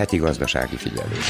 Heti gazdasági figyelés.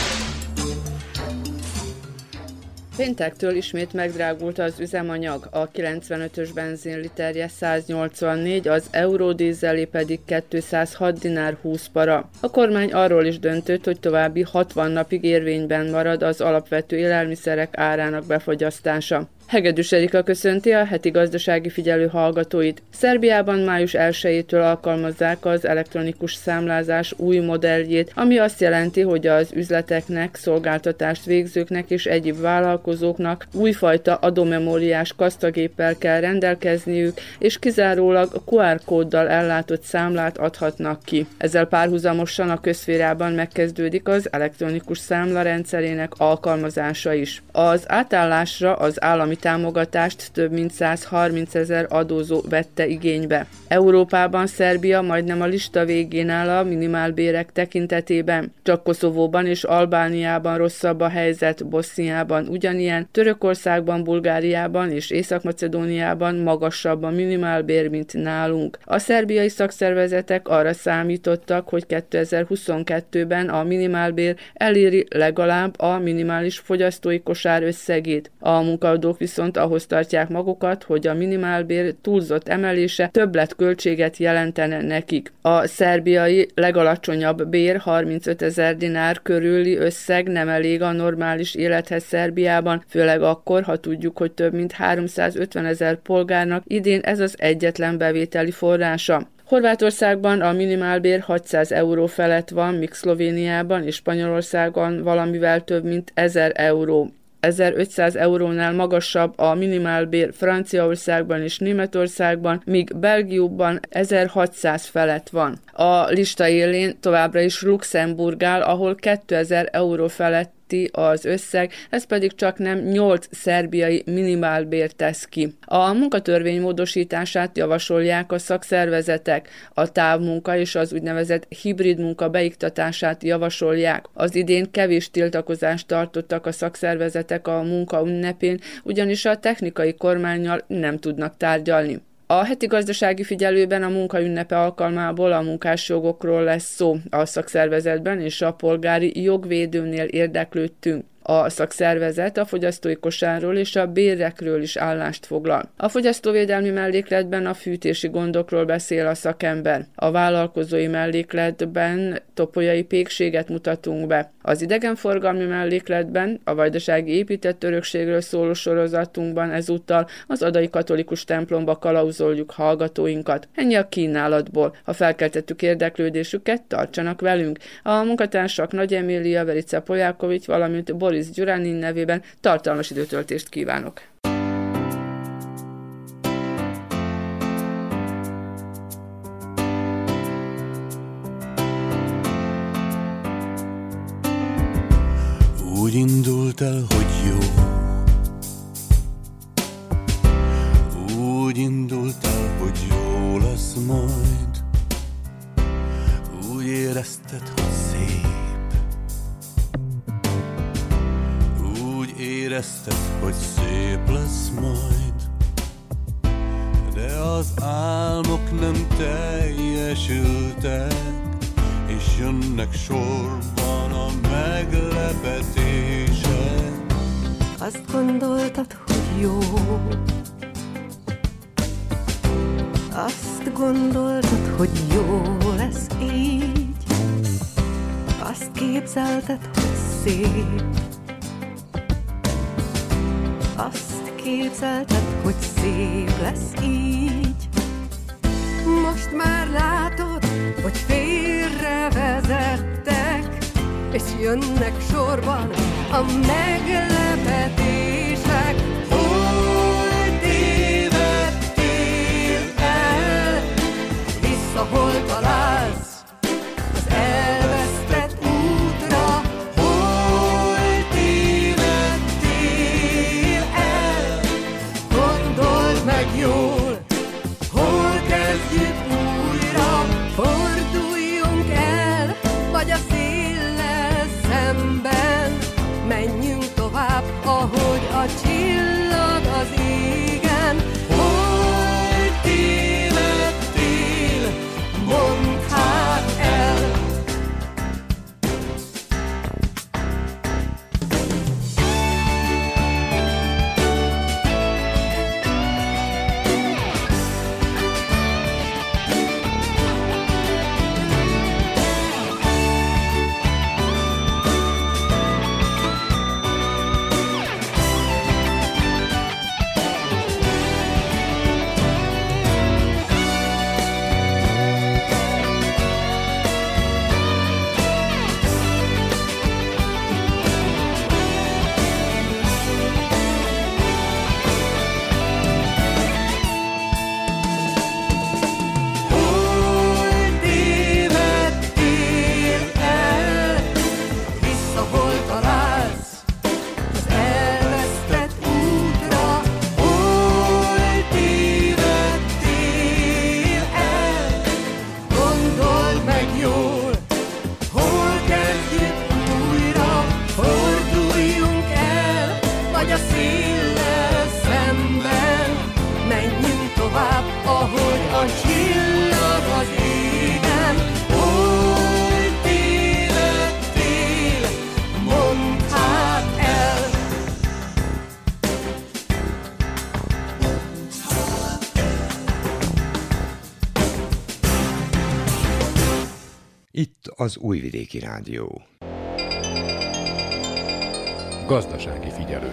Péntektől ismét megdrágult az üzemanyag, a 95-ös benzinliterje 184, az eurodízelé pedig 206 dinár 20 para. A kormány arról is döntött, hogy további 60 napig érvényben marad az alapvető élelmiszerek árának befogyasztása. Hegedűs Erika köszönti a heti gazdasági figyelő hallgatóit. Szerbiában május 1-től alkalmazzák az elektronikus számlázás új modelljét, ami azt jelenti, hogy az üzleteknek, szolgáltatást végzőknek és egyéb vállalkozóknak újfajta adómemóriás kasztagéppel kell rendelkezniük, és kizárólag QR kóddal ellátott számlát adhatnak ki. Ezzel párhuzamosan a közférában megkezdődik az elektronikus számla rendszerének alkalmazása is. Az átállásra az állami támogatást több mint 130 ezer adózó vette igénybe. Európában Szerbia majdnem a lista végén áll a minimálbérek tekintetében. Csak Koszovóban és Albániában rosszabb a helyzet, Boszniában ugyanilyen, Törökországban, Bulgáriában és Észak-Macedóniában magasabb a minimálbér, mint nálunk. A szerbiai szakszervezetek arra számítottak, hogy 2022-ben a minimálbér eléri legalább a minimális fogyasztói kosár összegét. A munkaadók viszont ahhoz tartják magukat, hogy a minimálbér túlzott emelése többlet költséget jelentene nekik. A szerbiai legalacsonyabb bér 35 ezer dinár körüli összeg nem elég a normális élethez Szerbiában, főleg akkor, ha tudjuk, hogy több mint 350 ezer polgárnak idén ez az egyetlen bevételi forrása. Horvátországban a minimálbér 600 euró felett van, míg Szlovéniában és Spanyolországon valamivel több mint 1000 euró. 1500 eurónál magasabb a minimálbér Franciaországban és Németországban, míg Belgiumban 1600 felett van. A lista élén továbbra is Luxemburg áll, ahol 2000 euró felett feletti az összeg, ez pedig csak nem 8 szerbiai minimálbér tesz ki. A munkatörvény módosítását javasolják a szakszervezetek, a távmunka és az úgynevezett hibrid munka beiktatását javasolják. Az idén kevés tiltakozást tartottak a szakszervezetek a munka ünnepén, ugyanis a technikai kormányjal nem tudnak tárgyalni. A heti gazdasági figyelőben a munkaünnepe alkalmából a munkásjogokról lesz szó a szakszervezetben, és a polgári jogvédőnél érdeklődtünk. A szakszervezet a fogyasztói kosárról és a bérekről is állást foglal. A fogyasztóvédelmi mellékletben a fűtési gondokról beszél a szakember. A vállalkozói mellékletben topolyai pékséget mutatunk be. Az idegenforgalmi mellékletben, a vajdasági épített örökségről szóló sorozatunkban ezúttal az adai katolikus templomba kalauzoljuk hallgatóinkat. Ennyi a kínálatból. Ha felkeltettük érdeklődésüket, tartsanak velünk. A munkatársak Nagy Emília, Verice Polyákovics, valamint Boris Boris Gyuránin nevében tartalmas időtöltést kívánok! Úgy indult el, hogy jó Úgy indult el, hogy jó lesz majd Úgy érezted, hogy érezted, hogy szép lesz majd, de az álmok nem teljesültek, és jönnek sorban a meglepetések. Azt gondoltad, hogy jó, azt gondoltad, hogy jó lesz így, azt képzelted, hogy szép, képzelted, hogy szép lesz így? Most már látod, hogy félrevezettek És jönnek sorban a meglepetések. Hol tévedtél el, vissza hol találsz az Újvidéki Rádió. Gazdasági figyelő.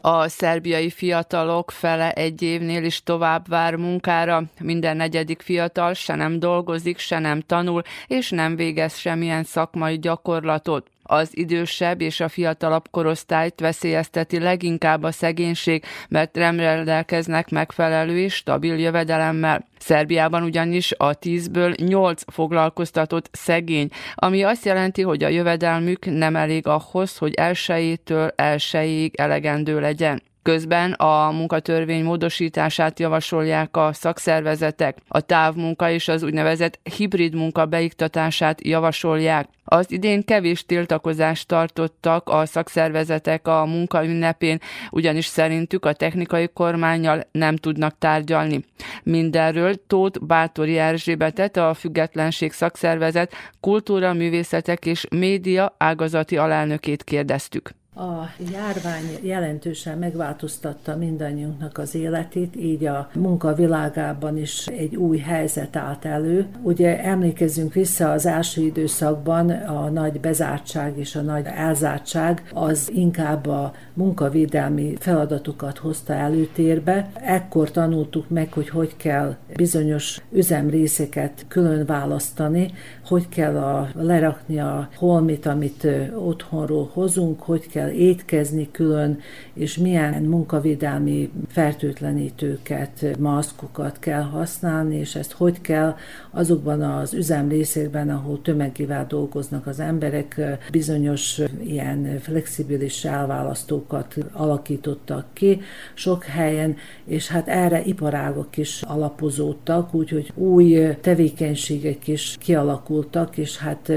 A szerbiai fiatalok fele egy évnél is tovább vár munkára. Minden negyedik fiatal se nem dolgozik, se nem tanul, és nem végez semmilyen szakmai gyakorlatot az idősebb és a fiatalabb korosztályt veszélyezteti leginkább a szegénység, mert nem rendelkeznek megfelelő és stabil jövedelemmel. Szerbiában ugyanis a tízből nyolc foglalkoztatott szegény, ami azt jelenti, hogy a jövedelmük nem elég ahhoz, hogy elsőjétől elsőjéig elegendő legyen. Közben a munkatörvény módosítását javasolják a szakszervezetek, a távmunka és az úgynevezett hibrid munka beiktatását javasolják. Az idén kevés tiltakozást tartottak a szakszervezetek a munka ünnepén, ugyanis szerintük a technikai kormányjal nem tudnak tárgyalni. Mindenről Tóth Bátori Erzsébetet, a Függetlenség Szakszervezet kultúra, művészetek és média ágazati alelnökét kérdeztük. A járvány jelentősen megváltoztatta mindannyiunknak az életét, így a munkavilágában is egy új helyzet állt elő. Ugye emlékezzünk vissza az első időszakban a nagy bezártság és a nagy elzártság az inkább a munkavédelmi feladatokat hozta előtérbe. Ekkor tanultuk meg, hogy hogy kell bizonyos üzemrészeket külön választani, hogy kell a, lerakni a holmit, amit otthonról hozunk, hogy kell étkezni külön, és milyen munkavédelmi fertőtlenítőket, maszkokat kell használni, és ezt hogy kell azokban az üzemrészekben, ahol tömegével dolgoznak az emberek, bizonyos ilyen flexibilis elválasztókat alakítottak ki sok helyen, és hát erre iparágok is alapozódtak, úgyhogy új tevékenységek is kialakultak, és hát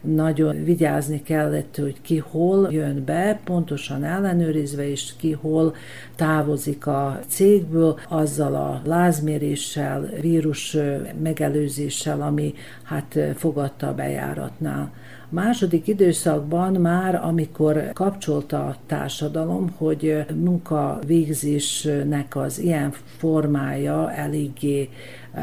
nagyon vigyázni kellett, hogy ki hol jön be, pontosan ellenőrizve, és ki hol távozik a cégből, azzal a lázméréssel, vírus megelőzéssel, ami hát fogadta a bejáratnál. Második időszakban már, amikor kapcsolta a társadalom, hogy munkavégzésnek az ilyen formája eléggé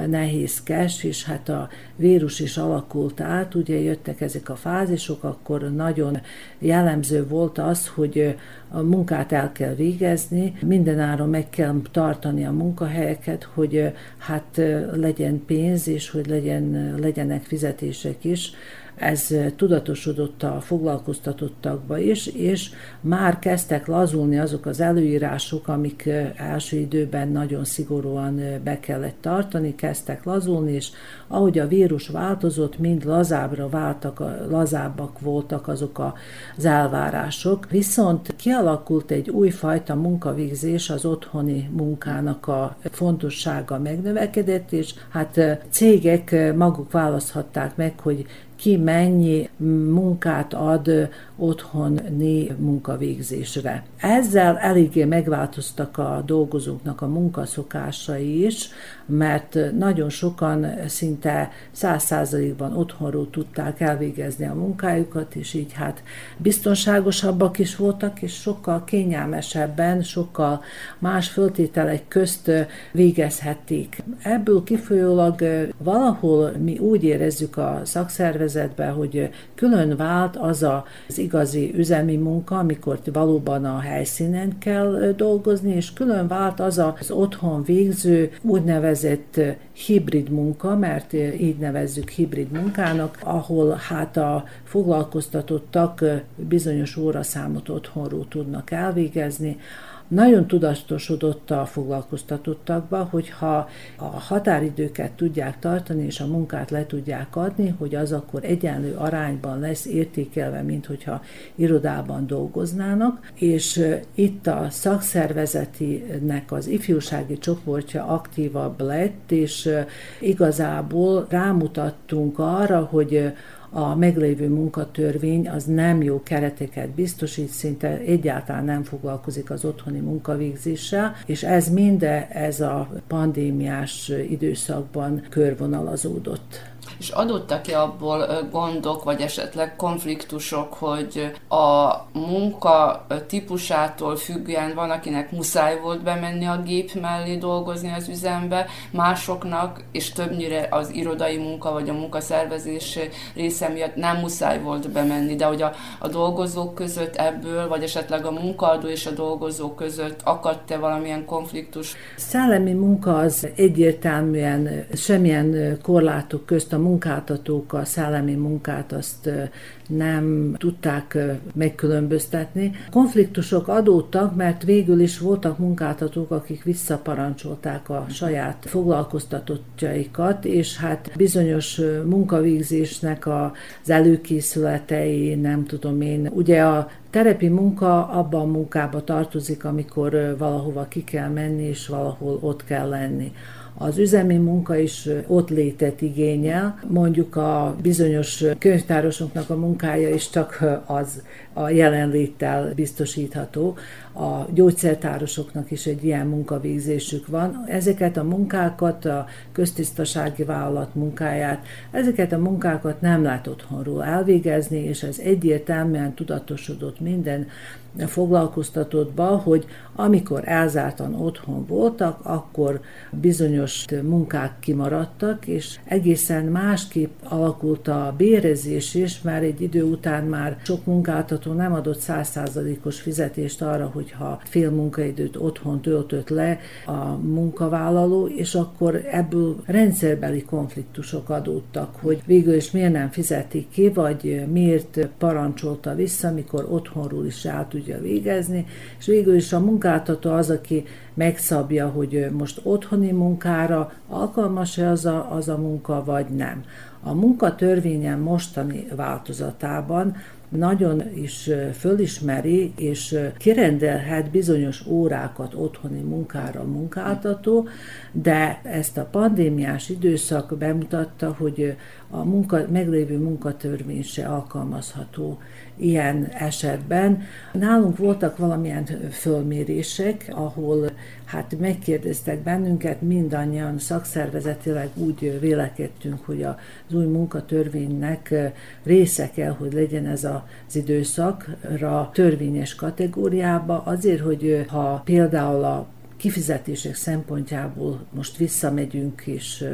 nehézkes, és hát a vírus is alakult át, ugye jöttek ezek a fázisok, akkor nagyon jellemző volt az, hogy a munkát el kell végezni, mindenáron meg kell tartani a munkahelyeket, hogy hát legyen pénz, és hogy legyen, legyenek fizetések is, ez tudatosodott a foglalkoztatottakba is, és már kezdtek lazulni azok az előírások, amik első időben nagyon szigorúan be kellett tartani, kezdtek lazulni, és ahogy a vírus változott, mind lazábbra váltak, lazábbak voltak azok az elvárások. Viszont kialakult egy újfajta munkavégzés, az otthoni munkának a fontossága megnövekedett, és hát cégek maguk választhatták meg, hogy ki mennyi munkát ad otthoni munkavégzésre. Ezzel eléggé megváltoztak a dolgozóknak a munkaszokásai is, mert nagyon sokan szinte száz százalékban otthonról tudták elvégezni a munkájukat, és így hát biztonságosabbak is voltak, és sokkal kényelmesebben, sokkal más föltételek közt végezhették. Ebből kifolyólag valahol mi úgy érezzük a szakszervezetben, hogy külön vált az az igazi üzemi munka, amikor valóban a helyszínen kell dolgozni, és külön vált az az otthon végző úgynevezett hibrid munka, mert így nevezzük hibrid munkának, ahol hát a foglalkoztatottak bizonyos óraszámot otthonról tudnak elvégezni, nagyon tudatosodott a foglalkoztatottakba, hogyha a határidőket tudják tartani, és a munkát le tudják adni, hogy az akkor egyenlő arányban lesz értékelve, mint hogyha irodában dolgoznának, és itt a szakszervezetinek az ifjúsági csoportja aktívabb lett, és igazából rámutattunk arra, hogy a meglévő munkatörvény az nem jó kereteket biztosít, szinte egyáltalán nem foglalkozik az otthoni munkavégzéssel, és ez mind ez a pandémiás időszakban körvonalazódott. És adottak-e abból gondok, vagy esetleg konfliktusok, hogy a munka típusától függően van, akinek muszáj volt bemenni a gép mellé dolgozni az üzembe, másoknak, és többnyire az irodai munka vagy a munkaszervezés része miatt nem muszáj volt bemenni, de hogy a, a dolgozók között ebből, vagy esetleg a munkaadó és a dolgozó között akadt-e valamilyen konfliktus? Szellemi munka az egyértelműen semmilyen korlátok közt a munkáltatók a szellemi munkát azt nem tudták megkülönböztetni. Konfliktusok adódtak, mert végül is voltak munkáltatók, akik visszaparancsolták a saját foglalkoztatottjaikat, és hát bizonyos munkavégzésnek az előkészületei, nem tudom én, ugye a terepi munka abban a munkába tartozik, amikor valahova ki kell menni, és valahol ott kell lenni. Az üzemi munka is ott létet igényel, mondjuk a bizonyos könyvtárosoknak a munkája is csak az a jelenléttel biztosítható. A gyógyszertárosoknak is egy ilyen munkavégzésük van. Ezeket a munkákat, a köztisztasági vállalat munkáját, ezeket a munkákat nem lehet otthonról elvégezni, és ez egyértelműen tudatosodott minden foglalkoztatottba, hogy amikor elzártan otthon voltak, akkor bizonyos munkák kimaradtak, és egészen másképp alakult a bérezés is, mert egy idő után már sok munkáltató nem adott százszázalékos fizetést arra, hogyha fél munkaidőt otthon töltött le a munkavállaló, és akkor ebből rendszerbeli konfliktusok adódtak, hogy végül is miért nem fizetik ki, vagy miért parancsolta vissza, mikor otthonról is el tudja végezni, és végül is a munkáltató az, aki megszabja, hogy most otthoni munkára alkalmas-e az a, az a munka, vagy nem. A munkatörvényen mostani változatában nagyon is fölismeri és kirendelhet bizonyos órákat otthoni munkára munkáltató, de ezt a pandémiás időszak bemutatta, hogy a munka, meglévő munkatörvény se alkalmazható ilyen esetben. Nálunk voltak valamilyen fölmérések, ahol hát megkérdeztek bennünket, mindannyian szakszervezetileg úgy vélekedtünk, hogy az új munkatörvénynek része kell, hogy legyen ez az időszakra törvényes kategóriába, azért, hogy ha például a kifizetések szempontjából most visszamegyünk, és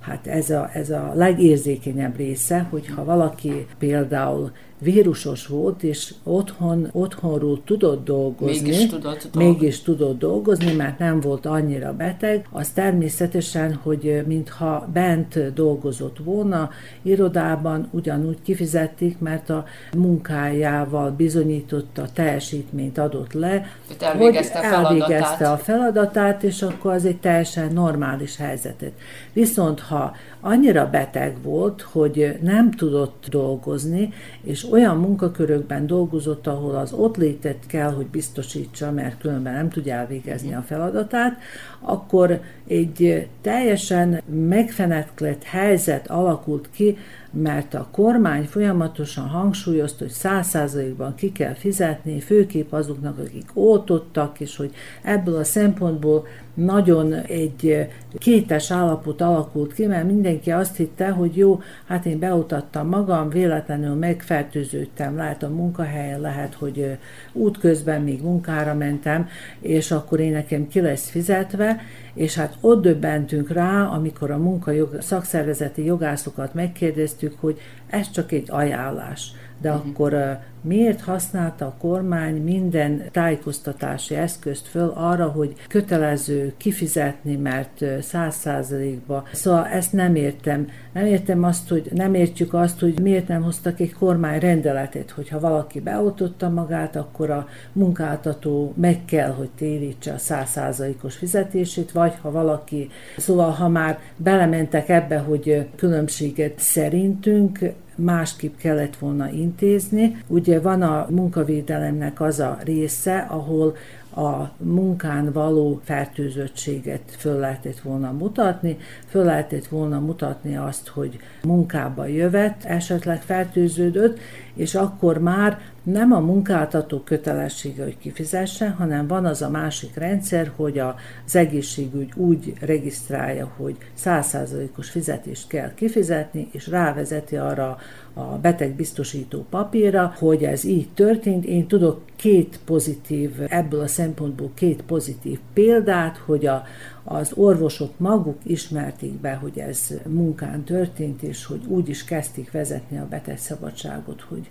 hát ez a, ez a legérzékenyebb része, hogyha valaki például vírusos volt, és otthon, otthonról tudott dolgozni, mégis tudott, dolgozni. mégis tudott dolgozni, mert nem volt annyira beteg, az természetesen, hogy mintha bent dolgozott volna, irodában ugyanúgy kifizették, mert a munkájával bizonyította teljesítményt adott le, elvégezte hogy elvégezte a feladatát, és akkor az egy teljesen normális helyzetet. Viszont ha annyira beteg volt, hogy nem tudott dolgozni, és olyan munkakörökben dolgozott, ahol az ott létet kell, hogy biztosítsa, mert különben nem tudja elvégezni a feladatát, akkor egy teljesen megfeneklett helyzet alakult ki, mert a kormány folyamatosan hangsúlyozta, hogy száz százalékban ki kell fizetni, főképp azoknak, akik oltottak, és hogy ebből a szempontból nagyon egy kétes állapot alakult ki, mert mindenki azt hitte, hogy jó, hát én beutattam magam, véletlenül megfertőződtem, lehet a munkahelyen, lehet, hogy útközben még munkára mentem, és akkor én nekem ki lesz fizetve, és hát ott döbbentünk rá, amikor a munkajog, szakszervezeti jogászokat megkérdeztük, hogy ez csak egy ajánlás. De uh-huh. akkor miért használta a kormány minden tájékoztatási eszközt föl arra, hogy kötelező kifizetni, mert száz százalékba. Szóval ezt nem értem. Nem értem azt, hogy nem értjük azt, hogy miért nem hoztak egy kormány rendeletet, hogyha valaki beoltotta magát, akkor a munkáltató meg kell, hogy térítse a száz százalékos fizetését, vagy ha valaki, szóval ha már belementek ebbe, hogy különbséget szerintünk, másképp kellett volna intézni. Ugye van a munkavédelemnek az a része, ahol a munkán való fertőzöttséget föl lehetett volna mutatni, föl lehetett volna mutatni azt, hogy munkába jövet, esetleg fertőződött, és akkor már nem a munkáltató kötelessége, hogy kifizesse, hanem van az a másik rendszer, hogy az egészségügy úgy regisztrálja, hogy 100%-os fizetést kell kifizetni, és rávezeti arra a betegbiztosító papírra, hogy ez így történt. Én tudok két pozitív, ebből a szempontból két pozitív példát, hogy a, az orvosok maguk ismerték be, hogy ez munkán történt, és hogy úgy is kezdték vezetni a betegszabadságot, hogy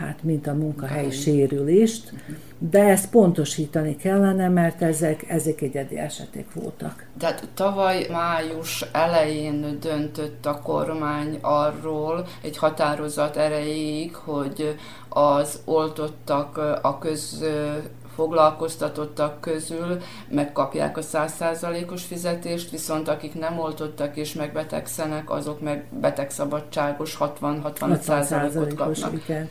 hát mint a munkahelyi sérülést, de ezt pontosítani kellene, mert ezek, ezek egyedi esetek voltak. Tehát tavaly május elején döntött a kormány arról egy határozat erejéig, hogy az oltottak a köz foglalkoztatottak közül megkapják a 100%-os fizetést, viszont akik nem oltottak és megbetegszenek, azok meg betegszabadságos 60-65%-ot kapnak. Igen.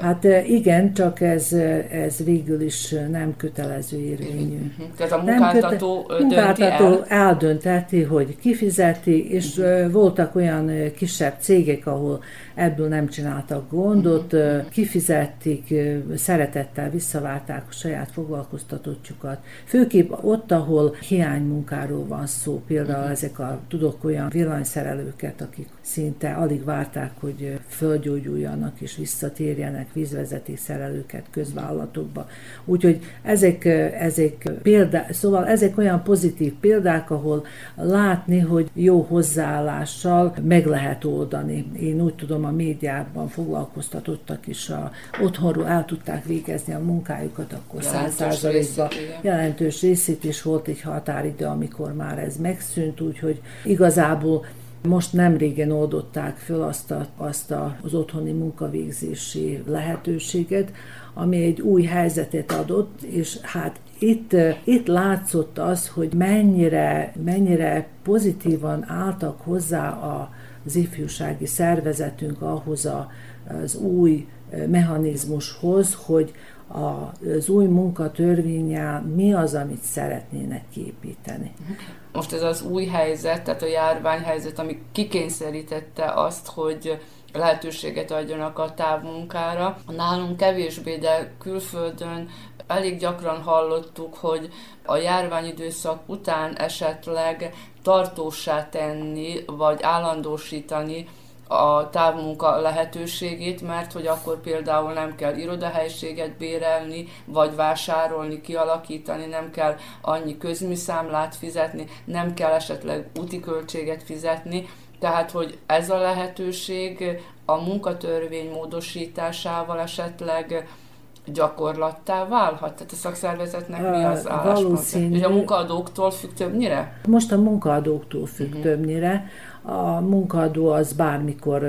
Hát igen, csak ez, ez végül is nem kötelező érvényű. Tehát a munkáltató, köte- munkáltató el. eldönteti, hogy kifizeti, és uh-huh. voltak olyan kisebb cégek, ahol ebből nem csináltak gondot, uh-huh. kifizették, szeretettel visszaválták a saját foglalkoztatottjukat. Főképp ott, ahol hiánymunkáról van szó, például uh-huh. ezek a, tudok olyan villanyszerelőket, akik szinte alig várták, hogy fölgyógyuljanak és visszatérjenek vízvezeték szerelőket közvállalatokba. Úgyhogy ezek, ezek példák, szóval ezek olyan pozitív példák, ahol látni, hogy jó hozzáállással meg lehet oldani. Én úgy tudom, a médiában foglalkoztatottak is a, otthonról el tudták végezni a munkájukat, akkor száz százalékban jelentős részét is volt egy határidő, amikor már ez megszűnt, úgyhogy igazából most nem régen oldották föl azt, a, azt a, az otthoni munkavégzési lehetőséget, ami egy új helyzetet adott, és hát itt, itt látszott az, hogy mennyire, mennyire pozitívan álltak hozzá az ifjúsági szervezetünk ahhoz az új mechanizmushoz, hogy az új munkatörvényel mi az, amit szeretnének képíteni. Most ez az új helyzet, tehát a járványhelyzet, ami kikényszerítette azt, hogy lehetőséget adjanak a távmunkára. Nálunk kevésbé, de külföldön elég gyakran hallottuk, hogy a járványidőszak után esetleg tartósá tenni, vagy állandósítani a távmunka lehetőségét, mert hogy akkor például nem kell irodahelységet bérelni, vagy vásárolni, kialakítani, nem kell annyi közműszámlát fizetni, nem kell esetleg úti költséget fizetni, tehát, hogy ez a lehetőség a munkatörvény módosításával esetleg gyakorlattá válhat? Tehát a szakszervezetnek mi az álláspontja? Hogy a munkaadóktól függ többnyire? Most a munkaadóktól függ uh-huh. többnyire. A munkaadó az bármikor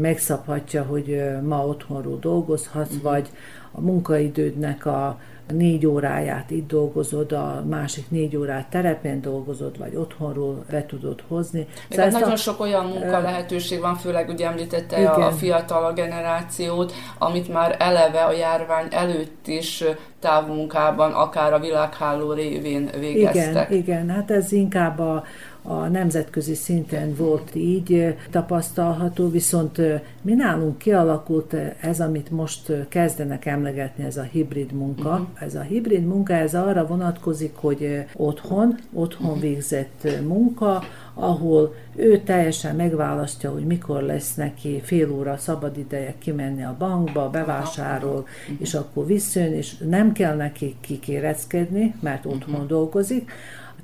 megszabhatja, hogy ma otthonról dolgozhatsz, uh-huh. vagy a munkaidődnek a négy óráját itt dolgozod, a másik négy órát terepen dolgozod, vagy otthonról be tudod hozni. Szóval nagyon a... sok olyan munka lehetőség van, főleg ugye említette igen. a fiatal generációt, amit már eleve a járvány előtt is távmunkában, akár a világháló révén végeztek. Igen, igen, hát ez inkább a, a nemzetközi szinten volt így tapasztalható, viszont mi nálunk kialakult ez, amit most kezdenek emlegetni, ez a hibrid munka. Uh-huh. Ez a hibrid munka, ez arra vonatkozik, hogy otthon, otthon uh-huh. végzett munka, ahol ő teljesen megválasztja, hogy mikor lesz neki fél óra szabad ideje kimenni a bankba, bevásárol, uh-huh. és akkor visszajön, és nem kell neki kikéreckedni, mert otthon dolgozik,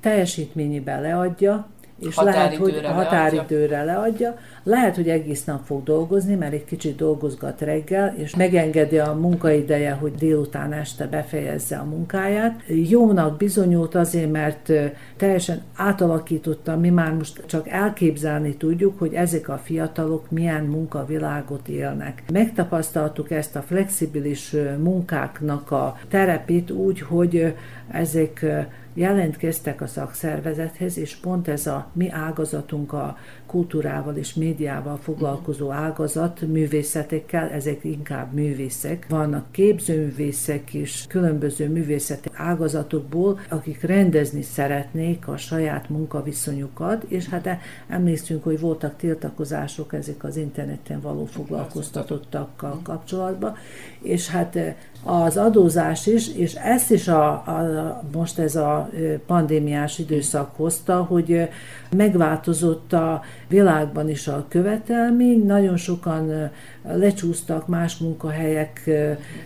teljesítményében leadja, és lehet, hogy a határidőre leadja. Lehet, hogy egész nap fog dolgozni, mert egy kicsit dolgozgat reggel, és megengedi a munkaideje, hogy délután este befejezze a munkáját. Jónak bizonyult azért, mert teljesen átalakította, mi már most csak elképzelni tudjuk, hogy ezek a fiatalok milyen munkavilágot élnek. Megtapasztaltuk ezt a flexibilis munkáknak a terepét úgy, hogy ezek jelentkeztek a szakszervezethez, és pont ez a mi ágazatunk a kultúrával és médiával foglalkozó ágazat, művészetekkel, ezek inkább művészek. Vannak képzőművészek is, különböző művészeti ágazatokból, akik rendezni szeretnék a saját munkaviszonyukat, és hát emlékszünk, hogy voltak tiltakozások ezek az interneten való foglalkoztatottakkal kapcsolatban, és hát az adózás is, és ezt is a, a, most ez a pandémiás időszak hozta, hogy megváltozott a világban is a követelmény, nagyon sokan lecsúsztak más munkahelyek,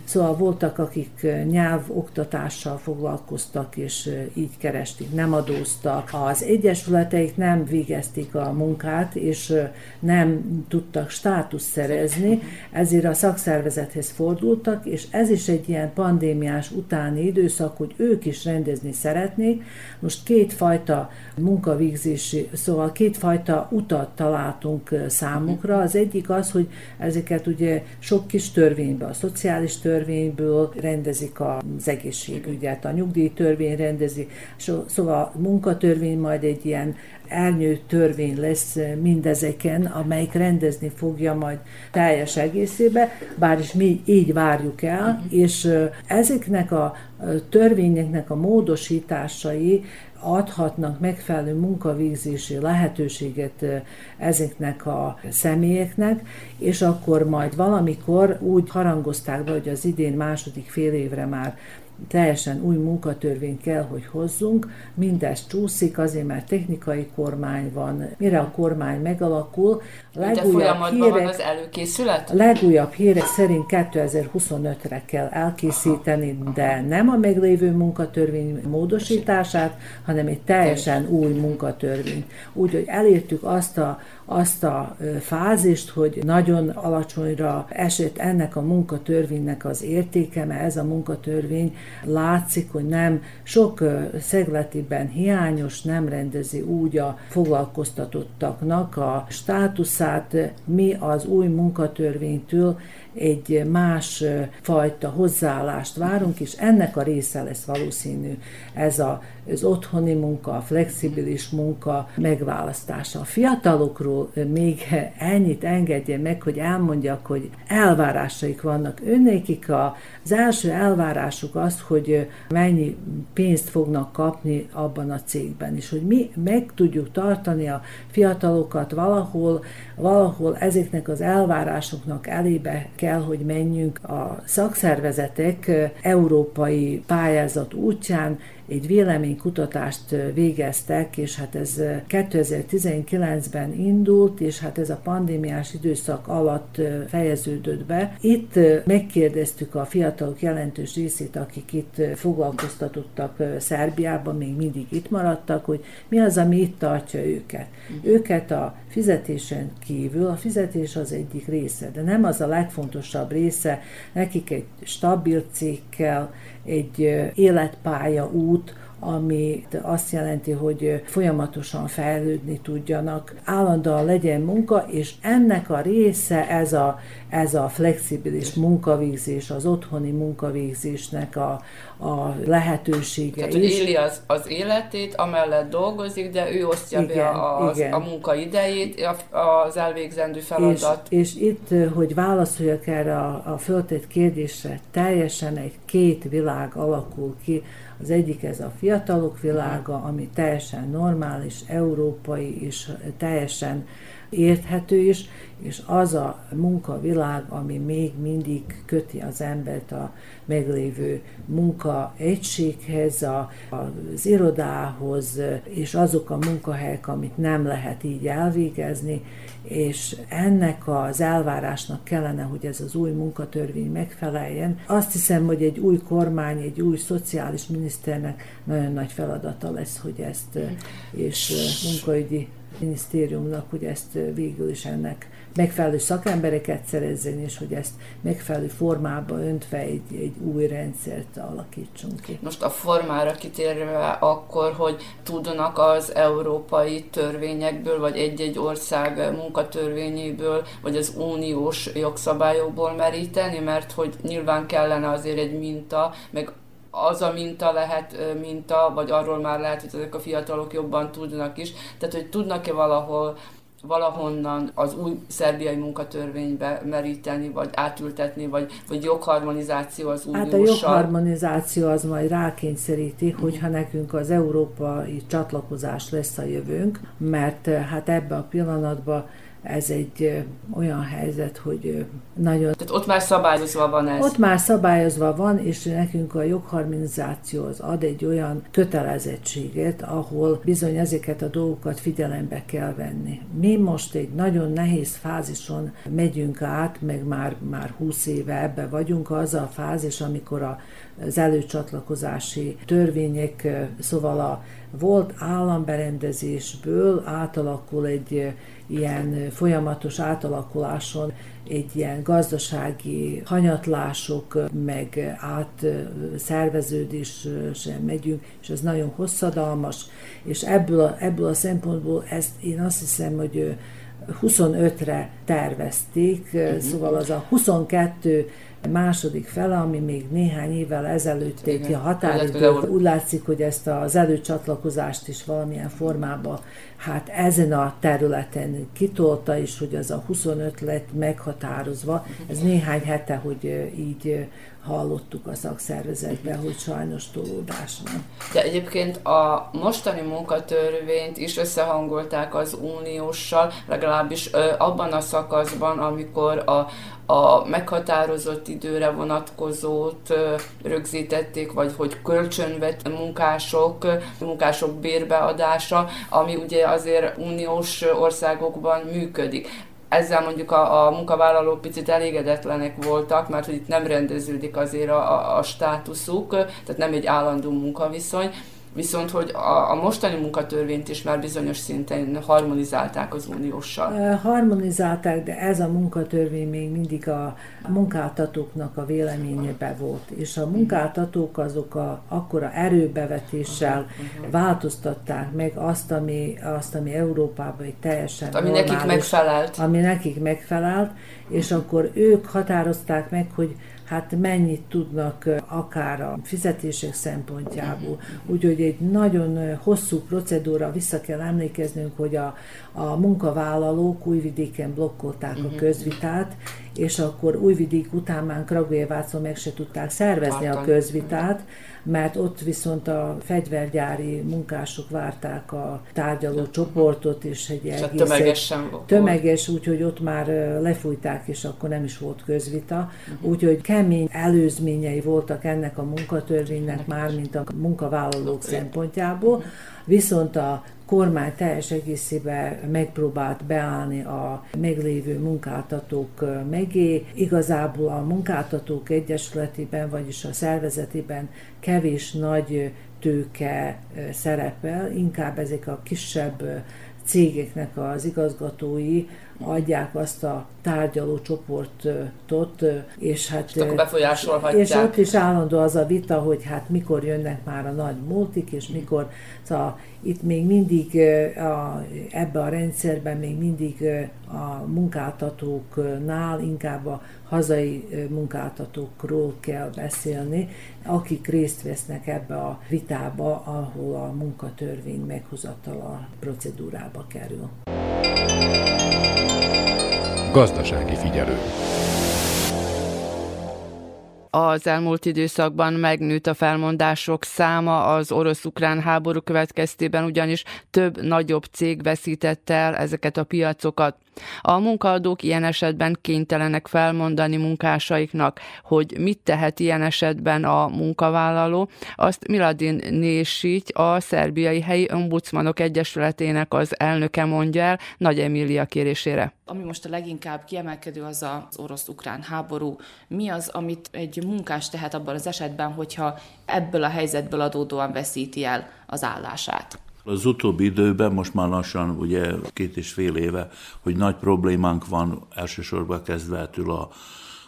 szóval voltak, akik nyelvoktatással foglalkoztak, és így keresték, nem adóztak. Az egyesületeik nem végezték a munkát, és nem tudtak státuszt szerezni, ezért a szakszervezethez fordultak, és ez is egy ilyen pandémiás utáni időszak, hogy ők is rendezni szeretnék. Most kétfajta munkavégzési, szóval kétfajta utat találtunk számukra. Az egyik az, hogy ezeket ugye sok kis törvényből, a szociális törvényből rendezik az egészségügyet, a nyugdíjtörvény rendezi, szóval a munkatörvény majd egy ilyen elnyő törvény lesz mindezeken, amelyik rendezni fogja majd teljes egészébe, bár is mi így várjuk el, uh-huh. és ezeknek a törvényeknek a módosításai adhatnak megfelelő munkavégzési lehetőséget ezeknek a személyeknek, és akkor majd valamikor úgy harangozták be, hogy az idén második fél évre már teljesen új munkatörvényt kell, hogy hozzunk. Mindez csúszik, azért mert technikai kormány van. Mire a kormány megalakul, a legújabb hírek, van az előkészület? A legújabb hírek szerint 2025-re kell elkészíteni, de nem a meglévő munkatörvény módosítását, hanem egy teljesen új munkatörvény. Úgyhogy elértük azt a azt a fázist, hogy nagyon alacsonyra esett ennek a munkatörvénynek az értéke, mert ez a munkatörvény látszik, hogy nem sok szegletiben hiányos, nem rendezi úgy a foglalkoztatottaknak a státuszát, mi az új munkatörvénytől egy más fajta hozzáállást várunk, és ennek a része lesz valószínű ez a, az otthoni munka, a flexibilis munka megválasztása. A fiatalokról még ennyit engedje meg, hogy elmondjak, hogy elvárásaik vannak. Önnékik az első elvárásuk az, hogy mennyi pénzt fognak kapni abban a cégben, és hogy mi meg tudjuk tartani a fiatalokat valahol, valahol ezeknek az elvárásoknak elébe kell, hogy menjünk a szakszervezetek európai pályázat útján, egy véleménykutatást végeztek, és hát ez 2019-ben indult, és hát ez a pandémiás időszak alatt fejeződött be. Itt megkérdeztük a fiatalok jelentős részét, akik itt foglalkoztatottak Szerbiában, még mindig itt maradtak, hogy mi az, ami itt tartja őket. Uh-huh. Őket a fizetésen kívül, a fizetés az egyik része, de nem az a legfontosabb része, nekik egy stabil cég kell, egy életpálya út, ami azt jelenti, hogy folyamatosan fejlődni tudjanak, állandóan legyen munka, és ennek a része ez a, ez a flexibilis munkavégzés, az otthoni munkavégzésnek a, a lehetősége Tehát, is. éli az, az életét, amellett dolgozik, de ő osztja igen, be az, igen. a munkaidejét, az elvégzendő feladat. És, és itt, hogy válaszoljak erre a, a föltett kérdésre, teljesen egy két világ alakul ki, az egyik ez a fiatalok világa, ami teljesen normális, európai és teljesen érthető is, és az a munkavilág, ami még mindig köti az embert a meglévő munkaegységhez, a, az irodához, és azok a munkahelyek, amit nem lehet így elvégezni, és ennek az elvárásnak kellene, hogy ez az új munkatörvény megfeleljen. Azt hiszem, hogy egy új kormány, egy új szociális miniszternek nagyon nagy feladata lesz, hogy ezt és munkaügyi minisztériumnak, hogy ezt végül is ennek megfelelő szakembereket szerezzen, és hogy ezt megfelelő formába öntve egy, egy új rendszert alakítsunk ki. Most a formára kitérve akkor, hogy tudnak az európai törvényekből, vagy egy-egy ország munkatörvényéből, vagy az uniós jogszabályokból meríteni, mert hogy nyilván kellene azért egy minta, meg az a minta lehet minta, vagy arról már lehet, hogy ezek a fiatalok jobban tudnak is. Tehát, hogy tudnak-e valahol valahonnan az új szerbiai munkatörvénybe meríteni, vagy átültetni, vagy, vagy jogharmonizáció az unióssal? Hát a jogharmonizáció az majd rákényszeríti, hogyha nekünk az európai csatlakozás lesz a jövőnk, mert hát ebben a pillanatban ez egy olyan helyzet, hogy nagyon... Tehát ott már szabályozva van ez? Ott már szabályozva van, és nekünk a jogharmonizáció az ad egy olyan kötelezettséget, ahol bizony ezeket a dolgokat figyelembe kell venni. Mi most egy nagyon nehéz fázison megyünk át, meg már, már 20 éve ebbe vagyunk, az a fázis, amikor a, az előcsatlakozási törvények, szóval a volt államberendezésből átalakul egy ilyen folyamatos átalakuláson egy ilyen gazdasági hanyatlások, meg átszerveződésen megyünk, és ez nagyon hosszadalmas, és ebből a, ebből a szempontból ezt én azt hiszem, hogy 25-re tervezték, uh-huh. szóval az a 22 második fele, ami még néhány évvel ezelőtt egy határidő, úgy látszik, hogy ezt az előcsatlakozást is valamilyen formában hát ezen a területen kitolta is, hogy az a 25 lett meghatározva. Ez néhány hete, hogy így hallottuk a szakszervezetben, hogy sajnos tolódás van. De egyébként a mostani munkatörvényt is összehangolták az unióssal, legalábbis abban a szakaszban, amikor a, a meghatározott időre vonatkozót rögzítették, vagy hogy kölcsönvet munkások, munkások bérbeadása, ami ugye azért uniós országokban működik. Ezzel mondjuk a, a munkavállalók picit elégedetlenek voltak, mert hogy itt nem rendeződik azért a, a, a státuszuk, tehát nem egy állandó munkaviszony, viszont hogy a, a mostani munkatörvényt is már bizonyos szinten harmonizálták az unióssal. Harmonizálták, de ez a munkatörvény még mindig a munkáltatóknak a véleményében volt, és a munkáltatók azok a akkora erőbevetéssel változtatták meg azt, ami, azt, ami Európában egy teljesen ami normális, nekik megfelelt. Ami nekik megfelelt, és akkor ők határozták meg, hogy hát mennyit tudnak akár a fizetések szempontjából. Úgyhogy egy nagyon hosszú procedúra vissza kell emlékeznünk, hogy a, a munkavállalók újvidéken blokkolták a mhm. közvitát, és akkor újvidék után már Kragujevácon meg se tudták szervezni a közvitát, mert ott viszont a fegyvergyári munkások várták a tárgyaló csoportot, és egy és egész... Tömeges sem volt. Tömeges, úgyhogy ott már lefújták, és akkor nem is volt közvita. Uh-huh. Úgyhogy kemény előzményei voltak ennek a munkatörvénynek már, mint a munkavállalók szempontjából. Viszont a kormány teljes egészében megpróbált beállni a meglévő munkáltatók megé. Igazából a munkáltatók egyesületében, vagyis a szervezetében kevés nagy tőke szerepel, inkább ezek a kisebb cégeknek az igazgatói adják azt a tárgyaló csoportot, és hát... És befolyásolhatják. És ott is állandó az a vita, hogy hát mikor jönnek már a nagy multik, és mikor... Szóval itt még mindig a, ebbe a rendszerben még mindig a munkáltatóknál inkább a hazai munkáltatókról kell beszélni, akik részt vesznek ebbe a vitába, ahol a munkatörvény meghozatala procedúrába kerül. Gazdasági figyelő az elmúlt időszakban megnőtt a felmondások száma az orosz-ukrán háború következtében, ugyanis több nagyobb cég veszítette el ezeket a piacokat. A munkaadók ilyen esetben kénytelenek felmondani munkásaiknak, hogy mit tehet ilyen esetben a munkavállaló. Azt Miladin Nésigy, a Szerbiai Helyi Ombudsmanok Egyesületének az elnöke mondja el Nagy Emília kérésére. Ami most a leginkább kiemelkedő az az orosz-ukrán háború. Mi az, amit egy munkás tehet abban az esetben, hogyha ebből a helyzetből adódóan veszíti el az állását? Az utóbbi időben, most már lassan ugye két és fél éve, hogy nagy problémánk van elsősorban kezdve a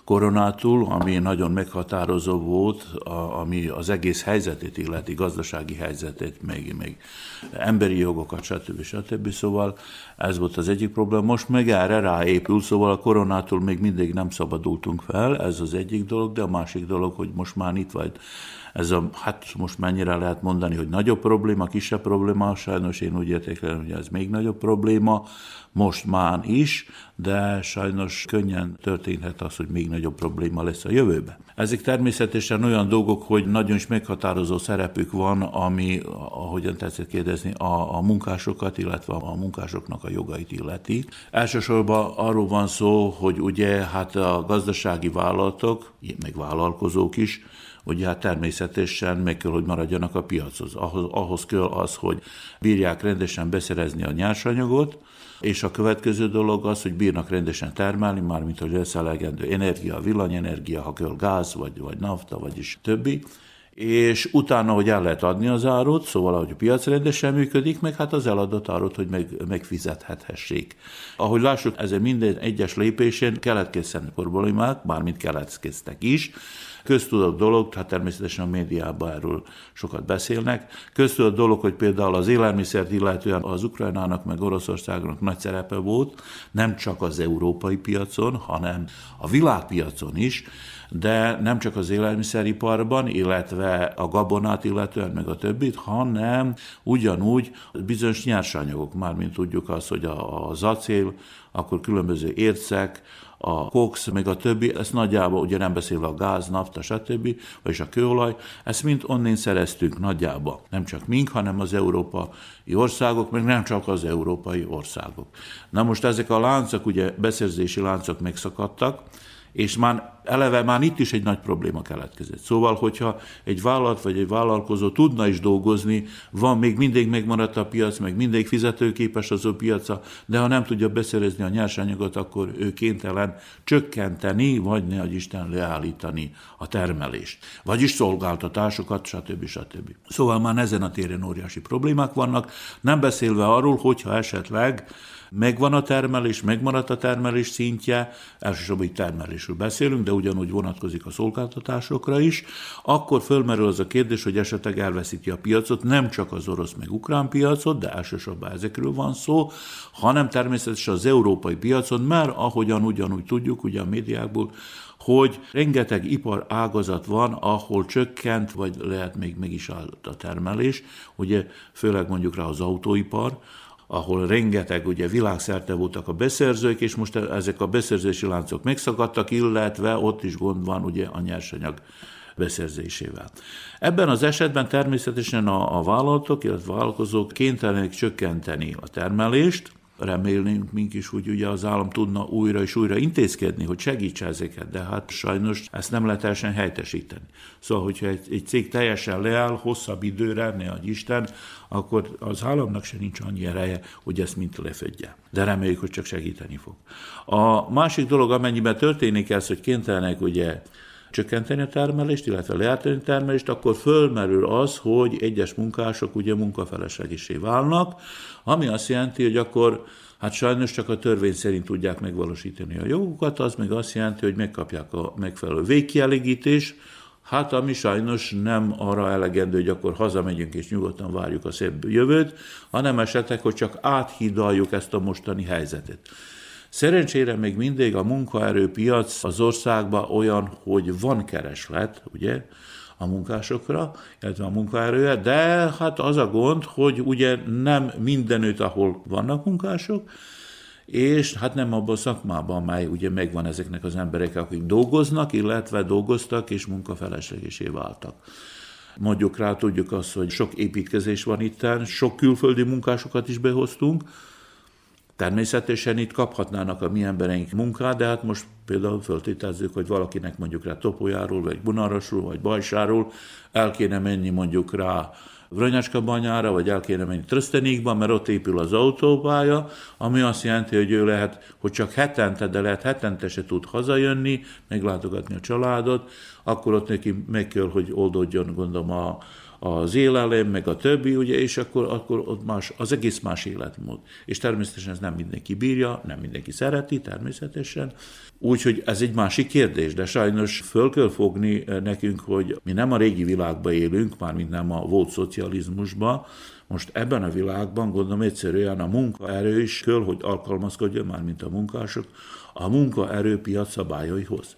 koronától, ami nagyon meghatározó volt, a, ami az egész helyzetét illeti, gazdasági helyzetét, még, még emberi jogokat, stb. stb. Szóval Ez volt az egyik probléma. Most meg erre ráépül, szóval a koronától még mindig nem szabadultunk fel, ez az egyik dolog, de a másik dolog, hogy most már itt vagy ez a, hát most mennyire lehet mondani, hogy nagyobb probléma, kisebb probléma, sajnos én úgy értékelem, hogy ez még nagyobb probléma, most már is, de sajnos könnyen történhet az, hogy még nagyobb probléma lesz a jövőben. Ezek természetesen olyan dolgok, hogy nagyon is meghatározó szerepük van, ami, ahogyan tetszett kérdezni, a, a munkásokat, illetve a munkásoknak a jogait illeti. Elsősorban arról van szó, hogy ugye hát a gazdasági vállalatok, meg vállalkozók is, ugye hát természetesen meg kell, hogy maradjanak a piachoz. Ahhoz, ahhoz kell az, hogy bírják rendesen beszerezni a nyersanyagot, és a következő dolog az, hogy bírnak rendesen termelni, mármint hogy lesz elegendő energia, villanyenergia, ha kell gáz, vagy, vagy nafta, vagyis többi, és utána, hogy el lehet adni az árut, szóval, ahogy a piac rendesen működik, meg hát az eladott árut, hogy meg, megfizethethessék. Ahogy lássuk, ezen minden egyes lépésén keletkeznek problémák, mármint keletkeztek is, Köztudott dolog, hát természetesen a médiában erről sokat beszélnek. Köztudott dolog, hogy például az élelmiszert illetően az Ukrajnának meg Oroszországnak nagy szerepe volt, nem csak az európai piacon, hanem a világpiacon is, de nem csak az élelmiszeriparban, illetve a gabonát illetően, meg a többit, hanem ugyanúgy bizonyos nyersanyagok, mármint tudjuk azt, hogy az acél, akkor különböző ércek, a kox, meg a többi, ez nagyjából, ugye nem beszélve a gáz, nafta, stb., vagyis a kőolaj, ezt mind onnan szereztünk nagyjából. Nem csak mink, hanem az európai országok, meg nem csak az európai országok. Na most ezek a láncok, ugye beszerzési láncok megszakadtak, és már eleve már itt is egy nagy probléma keletkezett. Szóval, hogyha egy vállalat vagy egy vállalkozó tudna is dolgozni, van még mindig megmaradt a piac, meg mindig fizetőképes az a piaca, de ha nem tudja beszerezni a nyersanyagot, akkor ő kénytelen csökkenteni, vagy ne Isten leállítani a termelést. Vagyis szolgáltatásokat, stb. stb. Szóval már ezen a téren óriási problémák vannak, nem beszélve arról, hogyha esetleg Megvan a termelés, megmaradt a termelés szintje, elsősorban itt termelésről beszélünk, de ugyanúgy vonatkozik a szolgáltatásokra is, akkor fölmerül az a kérdés, hogy esetleg elveszíti a piacot, nem csak az orosz meg ukrán piacot, de elsősorban ezekről van szó, hanem természetesen az európai piacon, mert ahogyan ugyanúgy tudjuk, ugye a médiákból, hogy rengeteg ipar ágazat van, ahol csökkent, vagy lehet még meg is állt a termelés, ugye főleg mondjuk rá az autóipar, ahol rengeteg, ugye világszerte voltak a beszerzők, és most ezek a beszerzési láncok megszakadtak, illetve ott is gond van ugye a nyersanyag beszerzésével. Ebben az esetben természetesen a, a vállalatok, illetve vállalkozók kénytelenek csökkenteni a termelést, remélünk mink is, hogy ugye az állam tudna újra és újra intézkedni, hogy segítse ezeket, de hát sajnos ezt nem lehet teljesen helytesíteni. Szóval, hogyha egy, egy cég teljesen leáll, hosszabb időre, ne adj Isten, akkor az államnak se nincs annyi ereje, hogy ezt mint lefedje. De reméljük, hogy csak segíteni fog. A másik dolog, amennyiben történik ez, hogy kénytelenek ugye csökkenteni a termelést, illetve leállítani a termelést, akkor fölmerül az, hogy egyes munkások ugye munkafeleslegisé válnak, ami azt jelenti, hogy akkor Hát sajnos csak a törvény szerint tudják megvalósítani a jogukat, az meg azt jelenti, hogy megkapják a megfelelő végkielégítés, hát ami sajnos nem arra elegendő, hogy akkor hazamegyünk és nyugodtan várjuk a szebb jövőt, hanem esetleg, hogy csak áthidaljuk ezt a mostani helyzetet. Szerencsére még mindig a munkaerőpiac az országban olyan, hogy van kereslet, ugye, a munkásokra, illetve a munkaerőre, de hát az a gond, hogy ugye nem mindenütt, ahol vannak munkások, és hát nem abban a szakmában, amely ugye megvan ezeknek az emberek, akik dolgoznak, illetve dolgoztak és munkafeleslegesé váltak. Mondjuk rá tudjuk azt, hogy sok építkezés van itt, sok külföldi munkásokat is behoztunk, Természetesen itt kaphatnának a mi embereink munkát, de hát most például föltételezzük, hogy valakinek mondjuk rá Topójáról, vagy Bunarosról, vagy Bajsáról el kéne menni mondjuk rá Vranyacska banyára, vagy el kéne menni Trösztenikba, mert ott épül az autópálya, ami azt jelenti, hogy ő lehet, hogy csak hetente, de lehet hetente se tud hazajönni, meglátogatni a családot, akkor ott neki meg kell, hogy oldódjon, gondolom, a, az élelem, meg a többi, ugye, és akkor, akkor ott más, az egész más életmód. És természetesen ez nem mindenki bírja, nem mindenki szereti, természetesen. Úgyhogy ez egy másik kérdés, de sajnos föl kell fogni eh, nekünk, hogy mi nem a régi világban élünk, mármint nem a volt szocializmusban, most ebben a világban gondolom egyszerűen a munkaerő is kell, hogy alkalmazkodjon, már mint a munkások, a munkaerőpiac szabályaihoz.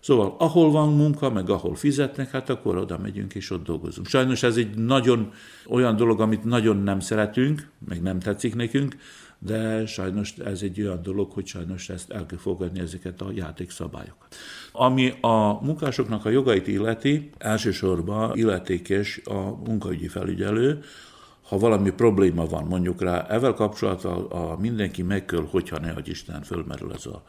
Szóval ahol van munka, meg ahol fizetnek, hát akkor oda megyünk és ott dolgozunk. Sajnos ez egy nagyon olyan dolog, amit nagyon nem szeretünk, meg nem tetszik nekünk, de sajnos ez egy olyan dolog, hogy sajnos ezt el kell fogadni ezeket a játékszabályokat. Ami a munkásoknak a jogait illeti, elsősorban illetékes a munkaügyi felügyelő, ha valami probléma van mondjuk rá, ezzel kapcsolatban a mindenki megköl, hogyha ne hogy Isten fölmerül ez a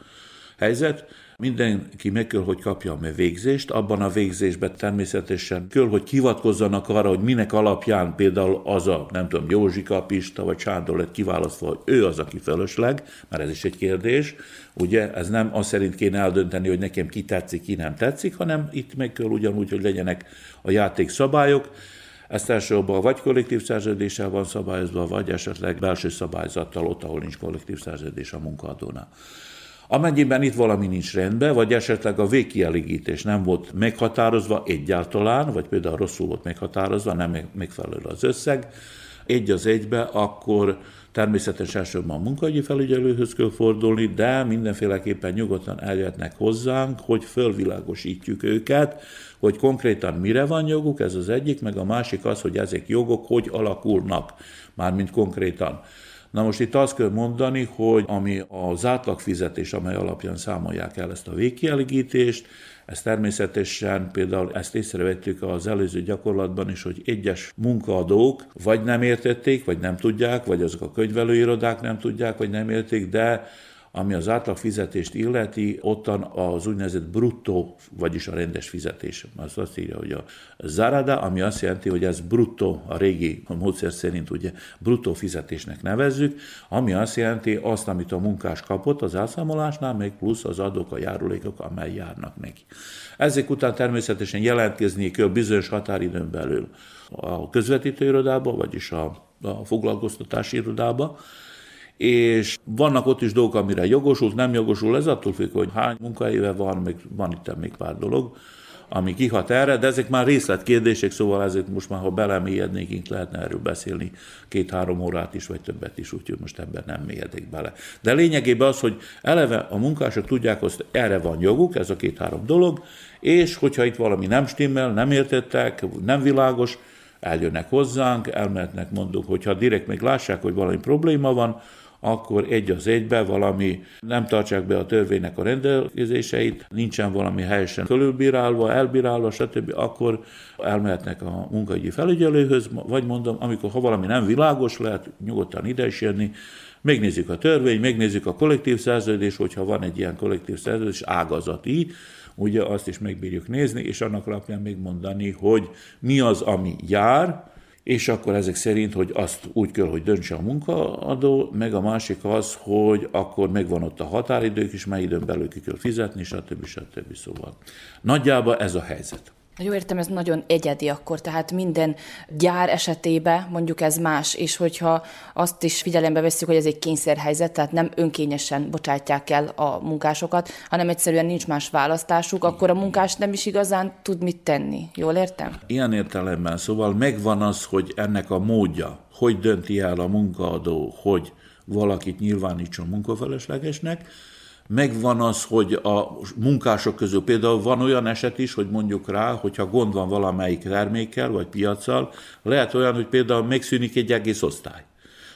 helyzet. Mindenki meg kell, hogy kapja a végzést, abban a végzésben természetesen kell, hogy hivatkozzanak arra, hogy minek alapján például az a, nem tudom, Józsika, Pista vagy Sándor lett kiválasztva, hogy ő az, aki fölösleg, mert ez is egy kérdés. Ugye ez nem az szerint kéne eldönteni, hogy nekem ki tetszik, ki nem tetszik, hanem itt meg kell ugyanúgy, hogy legyenek a játék szabályok. Ezt elsősorban vagy kollektív szerződéssel van szabályozva, vagy esetleg belső szabályzattal ott, ahol nincs kollektív szerződés a munkaadónál. Amennyiben itt valami nincs rendben, vagy esetleg a végkielégítés nem volt meghatározva egyáltalán, vagy például rosszul volt meghatározva, nem megfelelő az összeg, egy az egybe, akkor természetesen elsősorban a munkahogyi felügyelőhöz kell fordulni, de mindenféleképpen nyugodtan eljöhetnek hozzánk, hogy fölvilágosítjuk őket, hogy konkrétan mire van joguk, ez az egyik, meg a másik az, hogy ezek jogok hogy alakulnak, mármint konkrétan. Na most itt azt kell mondani, hogy ami az átlagfizetés, amely alapján számolják el ezt a végkielégítést, ez természetesen például ezt észrevettük az előző gyakorlatban is, hogy egyes munkaadók vagy nem értették, vagy nem tudják, vagy azok a könyvelőirodák nem tudják, vagy nem érték, de ami az átlag fizetést illeti, ottan az úgynevezett bruttó, vagyis a rendes fizetés. Az azt írja, hogy a zarada, ami azt jelenti, hogy ez bruttó, a régi a módszer szerint ugye bruttó fizetésnek nevezzük, ami azt jelenti azt, amit a munkás kapott az elszámolásnál, még plusz az adók, a járulékok, amely járnak neki. Ezek után természetesen jelentkezni kell bizonyos határidőn belül a közvetítő irodába, vagyis a, a foglalkoztatási irodába, és vannak ott is dolgok, amire jogosult, nem jogosult, ez attól függ, hogy hány munkaéve van, még van itt még pár dolog, ami kihat erre, de ezek már részletkérdések, szóval ezek most már, ha belemélyednénk, lehetne erről beszélni két-három órát is, vagy többet is, úgyhogy most ebben nem mélyedek bele. De lényegében az, hogy eleve a munkások tudják, hogy erre van joguk, ez a két-három dolog, és hogyha itt valami nem stimmel, nem értettek, nem világos, eljönnek hozzánk, elmehetnek, mondjuk, hogyha direkt még lássák, hogy valami probléma van, akkor egy az egybe valami nem tartsák be a törvénynek a rendelkezéseit, nincsen valami helyesen körülbírálva, elbírálva, stb., akkor elmehetnek a munkahogyi felügyelőhöz, vagy mondom, amikor ha valami nem világos, lehet nyugodtan ide is jönni, megnézzük a törvény, megnézzük a kollektív szerződés, hogyha van egy ilyen kollektív szerződés, ágazati, ugye azt is megbírjuk nézni, és annak alapján még mondani, hogy mi az, ami jár, és akkor ezek szerint, hogy azt úgy kell, hogy döntse a munkaadó, meg a másik az, hogy akkor megvan ott a határidők is, mely időn belül ki kell fizetni, stb. stb. Szóval nagyjából ez a helyzet. Jó értem, ez nagyon egyedi akkor, tehát minden gyár esetében mondjuk ez más, és hogyha azt is figyelembe veszük, hogy ez egy kényszerhelyzet, tehát nem önkényesen bocsátják el a munkásokat, hanem egyszerűen nincs más választásuk, akkor a munkás nem is igazán tud mit tenni. Jól értem? Ilyen értelemben, szóval megvan az, hogy ennek a módja, hogy dönti el a munkaadó, hogy valakit nyilvánítson munkafeleslegesnek, megvan az, hogy a munkások közül például van olyan eset is, hogy mondjuk rá, hogyha gond van valamelyik termékkel vagy piacsal, lehet olyan, hogy például megszűnik egy egész osztály.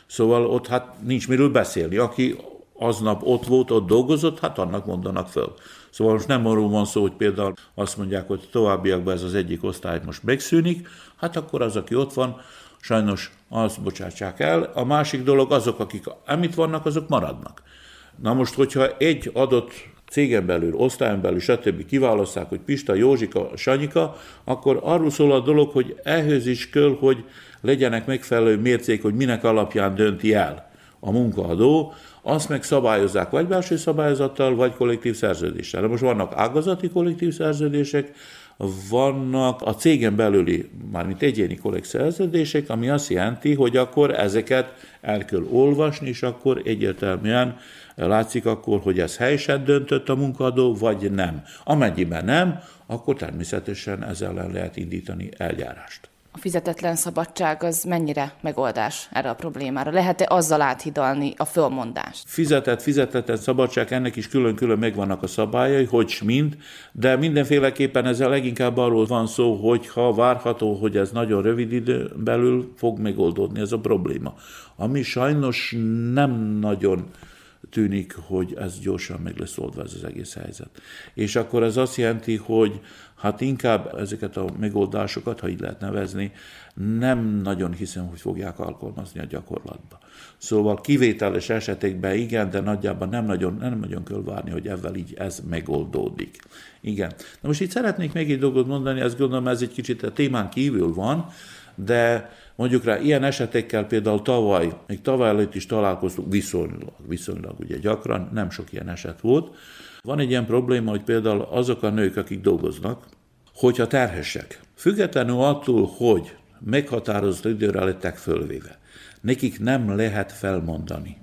Szóval ott hát nincs miről beszélni. Aki aznap ott volt, ott dolgozott, hát annak mondanak föl. Szóval most nem arról van szó, hogy például azt mondják, hogy továbbiakban ez az egyik osztály most megszűnik, hát akkor az, aki ott van, sajnos azt bocsátsák el. A másik dolog, azok, akik amit vannak, azok maradnak. Na most, hogyha egy adott cégen belül, osztályon belül, stb. kiválaszták, hogy Pista, Józsika, Sanyika, akkor arról szól a dolog, hogy ehhez is kell, hogy legyenek megfelelő mércék, hogy minek alapján dönti el a munkaadó, azt meg szabályozzák vagy belső szabályzattal, vagy kollektív szerződéssel. De most vannak ágazati kollektív szerződések, vannak a cégen belüli, mármint egyéni szerződések, ami azt jelenti, hogy akkor ezeket el kell olvasni, és akkor egyértelműen látszik akkor, hogy ez helyesen döntött a munkadó, vagy nem. Amennyiben nem, akkor természetesen ezzel ellen lehet indítani eljárást. A fizetetlen szabadság az mennyire megoldás erre a problémára? Lehet-e azzal áthidalni a fölmondást? Fizetett, fizetetlen szabadság, ennek is külön-külön megvannak a szabályai, hogy mind, de mindenféleképpen ezzel leginkább arról van szó, hogy ha várható, hogy ez nagyon rövid idő belül fog megoldódni ez a probléma. Ami sajnos nem nagyon tűnik, hogy ez gyorsan meg lesz oldva ez az egész helyzet. És akkor ez azt jelenti, hogy hát inkább ezeket a megoldásokat, ha így lehet nevezni, nem nagyon hiszem, hogy fogják alkalmazni a gyakorlatba. Szóval kivételes esetekben igen, de nagyjából nem nagyon, nem nagyon kell várni, hogy ezzel így ez megoldódik. Igen. Na most itt szeretnék még egy dolgot mondani, ezt gondolom ez egy kicsit a témán kívül van, de mondjuk rá ilyen esetekkel például tavaly, még tavaly előtt is találkoztunk viszonylag, viszonylag ugye gyakran, nem sok ilyen eset volt. Van egy ilyen probléma, hogy például azok a nők, akik dolgoznak, hogyha terhesek, függetlenül attól, hogy meghatározott időre lettek fölvéve, nekik nem lehet felmondani,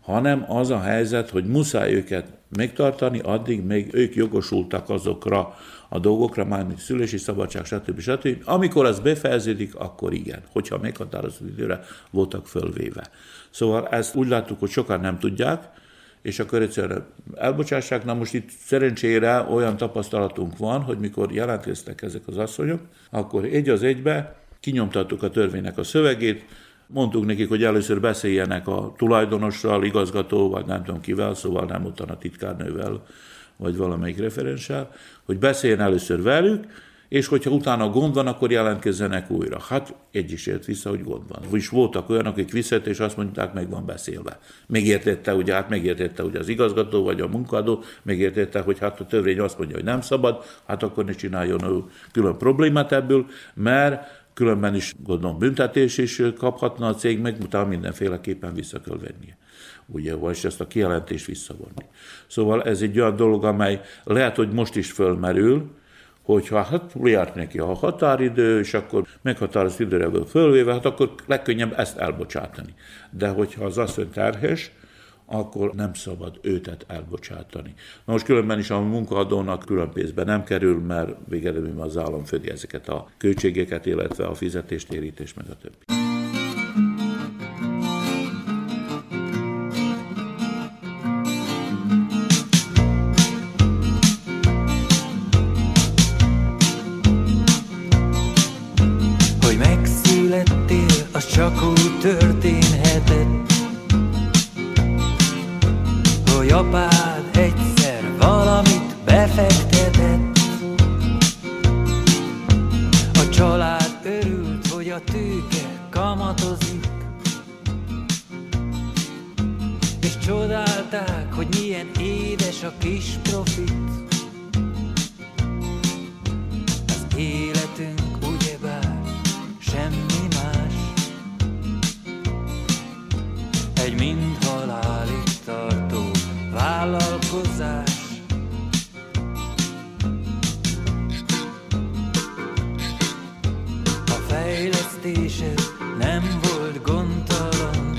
hanem az a helyzet, hogy muszáj őket megtartani, addig még ők jogosultak azokra a dolgokra, mármint szülési szabadság, stb. stb. Amikor az befejeződik, akkor igen, hogyha meghatározott időre voltak fölvéve. Szóval ezt úgy láttuk, hogy sokan nem tudják, és akkor egyszerűen elbocsássák. Na most itt szerencsére olyan tapasztalatunk van, hogy mikor jelentkeztek ezek az asszonyok, akkor egy az egybe kinyomtattuk a törvénynek a szövegét, mondtuk nekik, hogy először beszéljenek a tulajdonossal, igazgató, vagy nem tudom kivel, szóval nem ottan a titkárnővel, vagy valamelyik referenssel, hogy beszéljen először velük, és hogyha utána gond van, akkor jelentkezzenek újra. Hát egy is ért vissza, hogy gond van. És voltak olyanok, akik visszat, és azt mondták, meg van beszélve. Megértette, ugye, hát megértette, hogy az igazgató vagy a munkadó, megértette, hogy hát a törvény azt mondja, hogy nem szabad, hát akkor ne csináljon külön problémát ebből, mert különben is gondolom büntetés is kaphatna a cég, meg utána mindenféleképpen vissza kell vennie. Ugye, vagy ezt a kijelentést visszavonni. Szóval ez egy olyan dolog, amely lehet, hogy most is fölmerül, hogyha hát lejárt neki a határidő, és akkor meghatározott időre fölvéve, hát akkor legkönnyebb ezt elbocsátani. De hogyha az asszony terhes, akkor nem szabad őtet elbocsátani. Na most különben is a munkaadónak külön pénzbe nem kerül, mert végeredményben az állam födi ezeket a költségeket, illetve a fizetést, térítés, meg a többi. Apád egyszer valamit befektetett. A család örült, hogy a tőke kamatozik, és csodálták, hogy milyen édes a kis profit. Az életünk fejlesztésed nem volt gondtalan,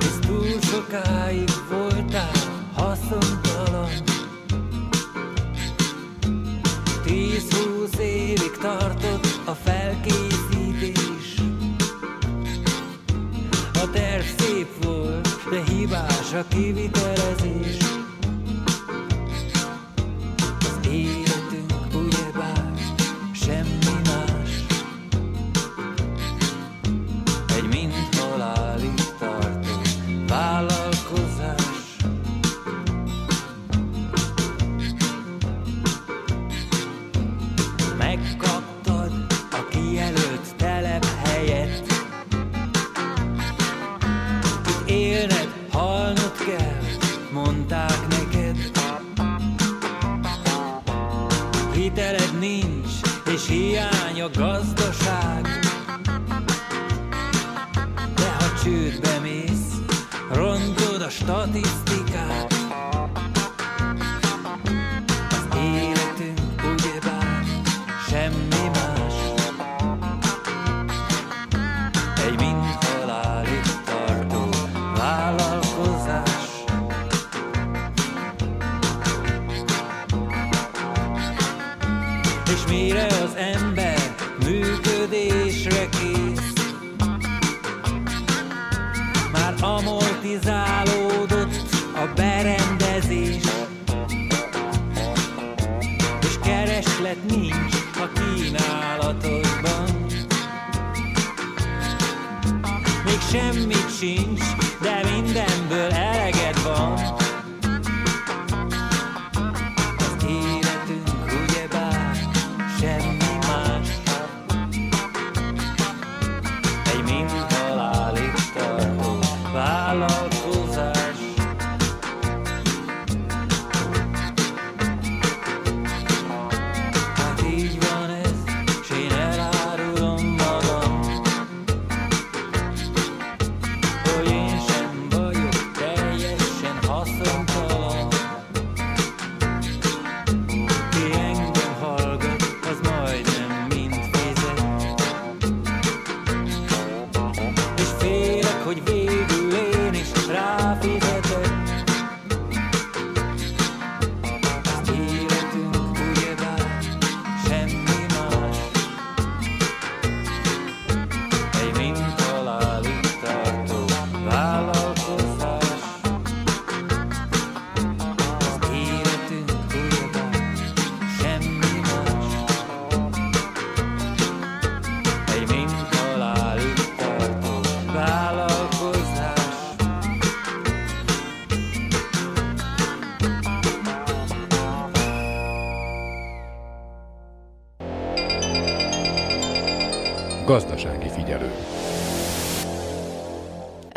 és túl sokáig voltál haszontalan. Tíz-húsz évig tartott a felkészítés, terv szép volt, de hibás a kivitelezés.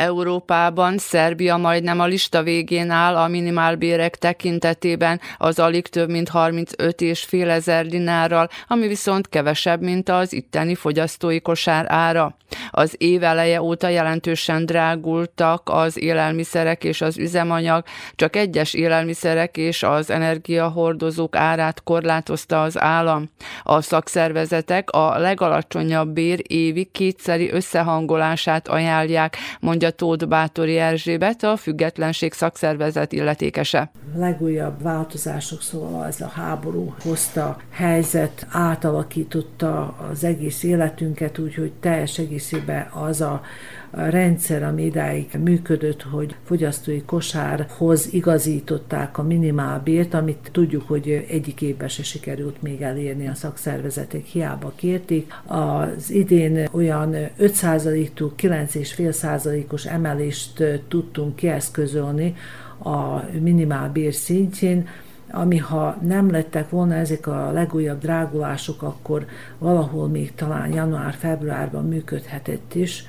Európában Szerbia majdnem a lista végén áll a minimálbérek tekintetében az alig több mint 35 és fél ezer dinárral, ami viszont kevesebb, mint az itteni fogyasztói kosár ára. Az év eleje óta jelentősen drágultak az élelmiszerek és az üzemanyag, csak egyes élelmiszerek és az energiahordozók árát korlátozta az állam. A szakszervezetek a legalacsonyabb bér évi kétszeri összehangolását ajánlják, mondja Tóth Bátori Erzsébet, a Függetlenség szakszervezet illetékese. Legújabb változások, szóval ez a háború hozta helyzet, átalakította az egész életünket, úgyhogy teljes egészében az a rendszer, ami idáig működött, hogy fogyasztói kosárhoz igazították a minimálbért, amit tudjuk, hogy egyik évben se sikerült még elérni a szakszervezetek, hiába kérték. Az idén olyan 5%-tól 9,5%-os emelést tudtunk kieszközölni a minimálbér szintjén, ami ha nem lettek volna ezek a legújabb drágulások, akkor valahol még talán január-februárban működhetett is,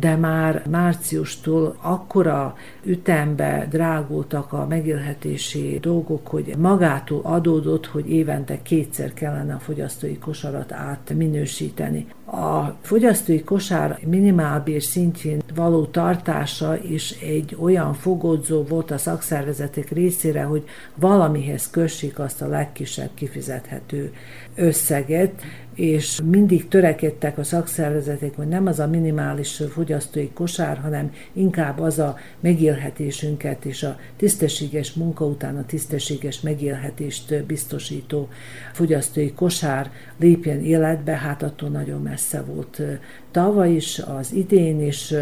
de már márciustól akkora ütembe drágultak a megélhetési dolgok, hogy magától adódott, hogy évente kétszer kellene a fogyasztói kosarat átminősíteni. A fogyasztói kosár minimálbér szintjén való tartása is egy olyan fogodzó volt a szakszervezetek részére, hogy valamihez kössék azt a legkisebb kifizethető összeget, és mindig törekedtek a szakszervezetek, hogy nem az a minimális fogyasztói kosár, hanem inkább az a megélhetésünket és a tisztességes munka után a tisztességes megélhetést biztosító fogyasztói kosár lépjen életbe, hát attól nagyon messze volt tavaly is, az idén is.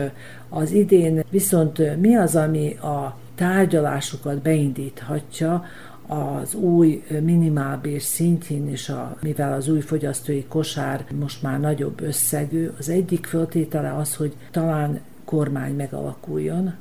Az idén viszont mi az, ami a tárgyalásokat beindíthatja, az új minimálbér szintjén, és a, mivel az új fogyasztói kosár most már nagyobb összegű, az egyik föltétele az, hogy talán kormány megalakuljon,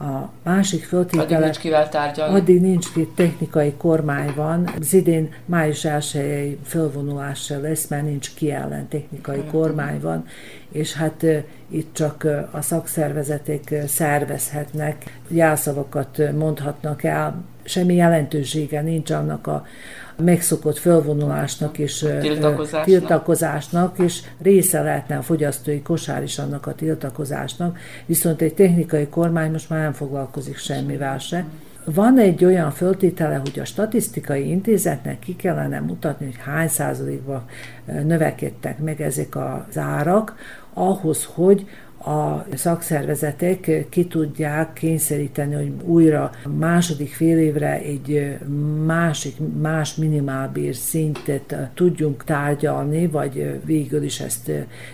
a másik föltétele... Addig nincs kivel tárgyalni. Addig nincs ki, technikai kormány van. Az idén május 1 fölvonulás lesz, mert nincs ki ellen technikai kormány van, és hát itt csak a szakszervezetek szervezhetnek, jelszavakat mondhatnak el, semmi jelentősége nincs annak a megszokott fölvonulásnak és tiltakozásnak. tiltakozásnak, és része lehetne a fogyasztói kosár is annak a tiltakozásnak, viszont egy technikai kormány most már nem foglalkozik semmivel se. Van egy olyan föltétele, hogy a statisztikai intézetnek ki kellene mutatni, hogy hány százalékban növekedtek meg ezek az árak, ahhoz, hogy a szakszervezetek ki tudják kényszeríteni, hogy újra második fél évre egy másik, más minimálbér szintet tudjunk tárgyalni, vagy végül is ezt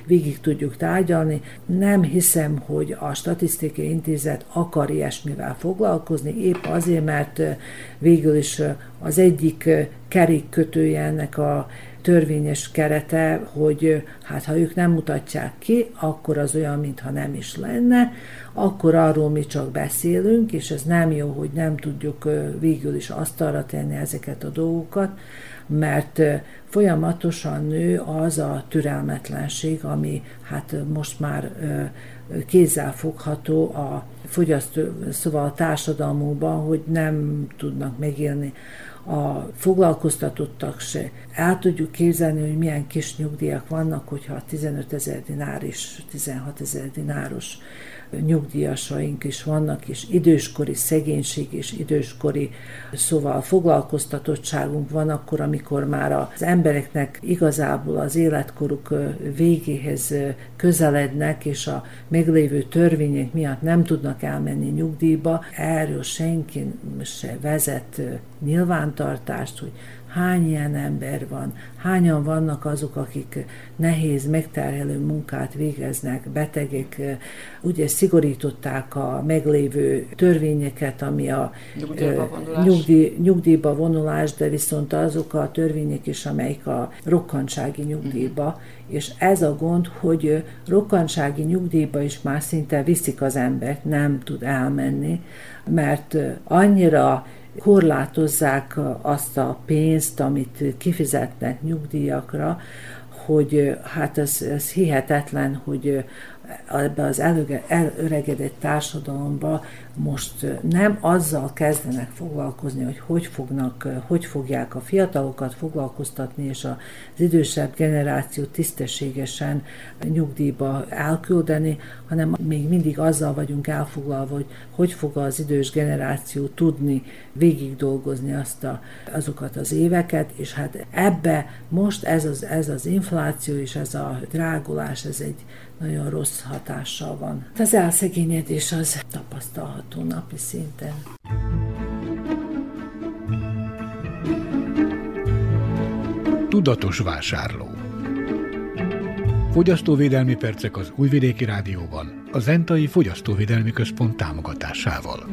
végig tudjuk tárgyalni. Nem hiszem, hogy a Statisztikai Intézet akar ilyesmivel foglalkozni, épp azért, mert végül is az egyik kerékkötője ennek a törvényes kerete, hogy hát ha ők nem mutatják ki, akkor az olyan, mintha nem is lenne, akkor arról mi csak beszélünk, és ez nem jó, hogy nem tudjuk végül is asztalra tenni ezeket a dolgokat, mert folyamatosan nő az a türelmetlenség, ami hát most már kézzel fogható a fogyasztó, szóval a társadalmunkban, hogy nem tudnak megélni a foglalkoztatottak se. El tudjuk képzelni, hogy milyen kis nyugdíjak vannak, hogyha 15 ezer dinár és 16 ezer dináros nyugdíjasaink is vannak, és időskori szegénység és időskori, szóval foglalkoztatottságunk van akkor, amikor már az embereknek igazából az életkoruk végéhez közelednek, és a meglévő törvények miatt nem tudnak elmenni nyugdíjba. Erről senki se vezet nyilvántartást, hogy hány ilyen ember van, hányan vannak azok, akik nehéz, megterhelő munkát végeznek, betegek, ugye szigorították a meglévő törvényeket, ami a nyugdíjba vonulás. Nyugdíj, nyugdíjba vonulás, de viszont azok a törvények is, amelyik a rokkantsági nyugdíjba, uh-huh. és ez a gond, hogy rokkantsági nyugdíjba is már szinte viszik az embert, nem tud elmenni, mert annyira korlátozzák azt a pénzt, amit kifizetnek nyugdíjakra, hogy hát ez, ez hihetetlen, hogy ebbe az előregedett társadalomba most nem azzal kezdenek foglalkozni, hogy hogy, fognak, hogy fogják a fiatalokat foglalkoztatni, és az idősebb generáció tisztességesen nyugdíjba elküldeni, hanem még mindig azzal vagyunk elfoglalva, hogy hogy fog az idős generáció tudni végig dolgozni azt a, azokat az éveket, és hát ebbe most ez az, ez az infláció és ez a drágulás, ez egy nagyon rossz hatással van. Az elszegényedés az tapasztalható napi szinten. Tudatos vásárló Fogyasztóvédelmi percek az Újvidéki Rádióban, a Zentai Fogyasztóvédelmi Központ támogatásával.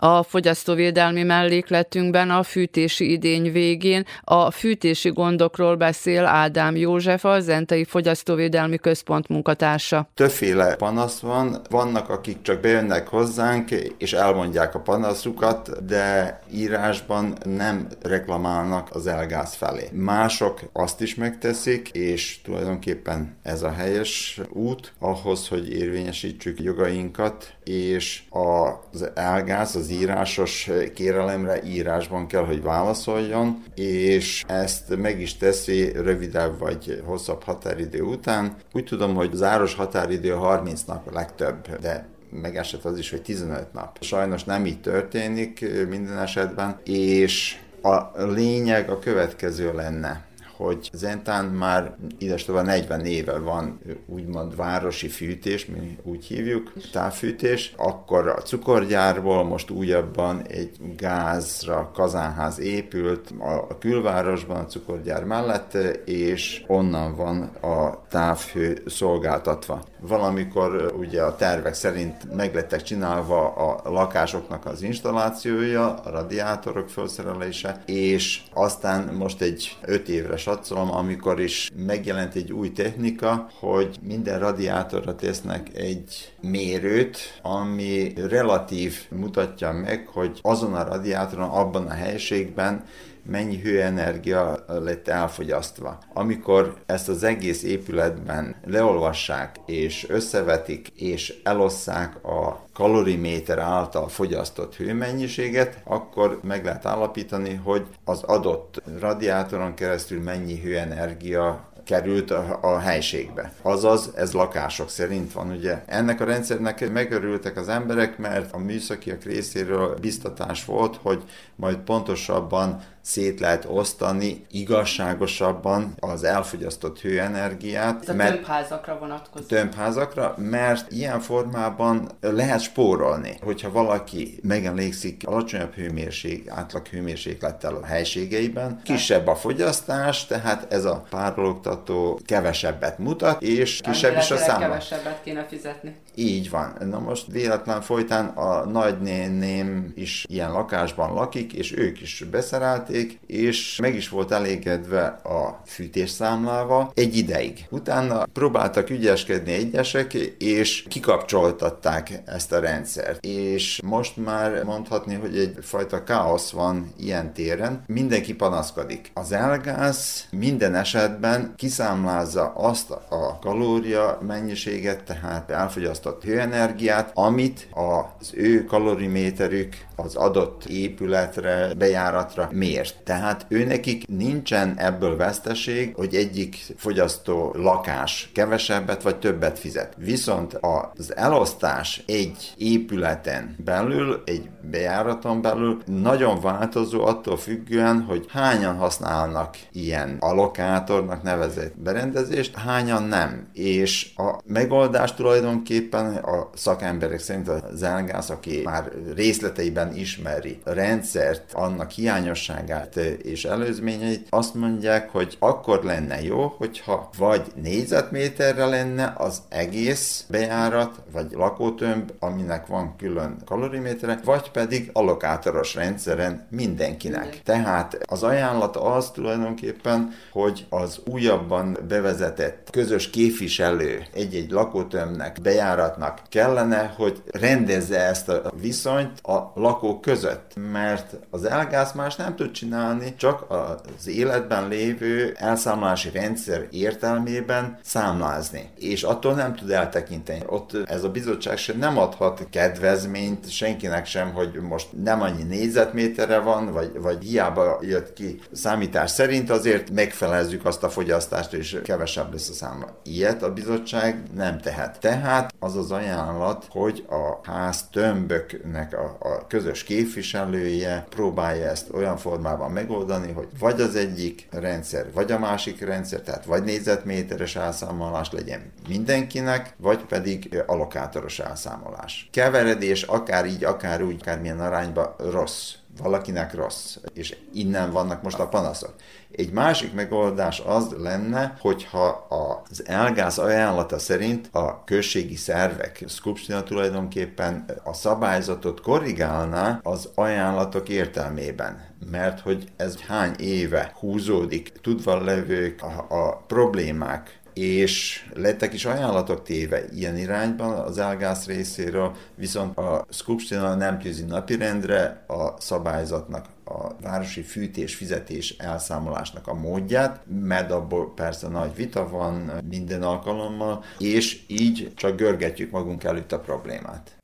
A fogyasztóvédelmi mellékletünkben a fűtési idény végén a fűtési gondokról beszél Ádám József, a Zentai Fogyasztóvédelmi Központ munkatársa. Többféle panasz van, vannak akik csak bejönnek hozzánk és elmondják a panaszukat, de írásban nem reklamálnak az elgáz felé. Mások azt is megteszik, és tulajdonképpen ez a helyes út ahhoz, hogy érvényesítsük jogainkat, és az elgáz, az írásos kérelemre írásban kell, hogy válaszoljon, és ezt meg is teszi rövidebb vagy hosszabb határidő után. Úgy tudom, hogy az áros határidő 30 nap a legtöbb, de megesett az is, hogy 15 nap. Sajnos nem így történik minden esetben, és a lényeg a következő lenne hogy Zentán már idestova 40 éve van úgymond városi fűtés, mi úgy hívjuk, távfűtés, akkor a cukorgyárból most újabban egy gázra kazánház épült a külvárosban, a cukorgyár mellett, és onnan van a távhő szolgáltatva. Valamikor ugye a tervek szerint meglettek csinálva a lakásoknak az installációja, a radiátorok felszerelése, és aztán most egy 5 évre satszolom, amikor is megjelent egy új technika, hogy minden radiátorra tesznek egy mérőt, ami relatív mutatja meg, hogy azon a radiátoron, abban a helységben mennyi hőenergia lett elfogyasztva. Amikor ezt az egész épületben leolvassák és összevetik és elosszák a kaloriméter által fogyasztott hőmennyiséget, akkor meg lehet állapítani, hogy az adott radiátoron keresztül mennyi hőenergia került a, helységbe. Azaz, ez lakások szerint van, ugye. Ennek a rendszernek megörültek az emberek, mert a műszakiak részéről biztatás volt, hogy majd pontosabban szét lehet osztani igazságosabban az elfogyasztott hőenergiát. Ez a mert, tömbházakra vonatkozó. Tömbházakra, mert ilyen formában lehet spórolni. Hogyha valaki megelégszik alacsonyabb hőmérség, átlag hőmérséklettel a helységeiben, kisebb a fogyasztás, tehát ez a párologtató kevesebbet mutat, és kisebb is a számla. kevesebbet kéne fizetni. Így van. Na most véletlen folytán a nagynéném is ilyen lakásban lakik, és ők is beszerelték, és meg is volt elégedve a fűtésszámlával egy ideig. Utána próbáltak ügyeskedni egyesek, és kikapcsoltatták ezt a rendszert. És most már mondhatni, hogy egyfajta káosz van ilyen téren. Mindenki panaszkodik. Az elgáz minden esetben kiszámlázza azt a kalória mennyiséget, tehát elfogyasztott fogyasztott hőenergiát, amit az ő kaloriméterük az adott épületre, bejáratra mért. Tehát őnekik nincsen ebből veszteség, hogy egyik fogyasztó lakás kevesebbet vagy többet fizet. Viszont az elosztás egy épületen belül, egy bejáraton belül nagyon változó attól függően, hogy hányan használnak ilyen alokátornak nevezett berendezést, hányan nem. És a megoldás tulajdonképpen a szakemberek szerint az elgáz, aki már részleteiben ismeri a rendszert, annak hiányosságát és előzményeit, azt mondják, hogy akkor lenne jó, hogyha vagy négyzetméterre lenne az egész bejárat, vagy lakótömb, aminek van külön kalorimétere, vagy pedig allokátoros rendszeren mindenkinek. Minden. Tehát az ajánlat az tulajdonképpen, hogy az újabban bevezetett közös képviselő egy-egy lakótömnek, bejáratnak kellene, hogy rendezze ezt a viszonyt a lakók között, mert az elgáz más nem tud csinálni, csak az életben lévő elszámolási rendszer értelmében számlázni, és attól nem tud eltekinteni. Ott ez a bizottság sem nem adhat kedvezményt senkinek sem, hogy most nem annyi négyzetméterre van, vagy, vagy hiába jött ki számítás szerint, azért megfelezzük azt a fogyasztást, és kevesebb lesz a számla. Ilyet a bizottság nem tehet. Tehát az az ajánlat, hogy a ház tömböknek a, a közös képviselője próbálja ezt olyan formában megoldani, hogy vagy az egyik rendszer, vagy a másik rendszer, tehát vagy négyzetméteres elszámolás legyen mindenkinek, vagy pedig alokátoros elszámolás. Keveredés akár így, akár úgy, akármilyen arányban rossz valakinek rossz, és innen vannak most a panaszok. Egy másik megoldás az lenne, hogyha az elgáz ajánlata szerint a községi szervek, Skupstina tulajdonképpen a szabályzatot korrigálná az ajánlatok értelmében mert hogy ez hány éve húzódik, tudva levők a, a problémák, és lettek is ajánlatok téve ilyen irányban az elgász részéről, viszont a Skupstina nem tűzi napirendre a szabályzatnak a városi fűtés, fizetés elszámolásnak a módját, mert abból persze nagy vita van minden alkalommal, és így csak görgetjük magunk előtt a problémát.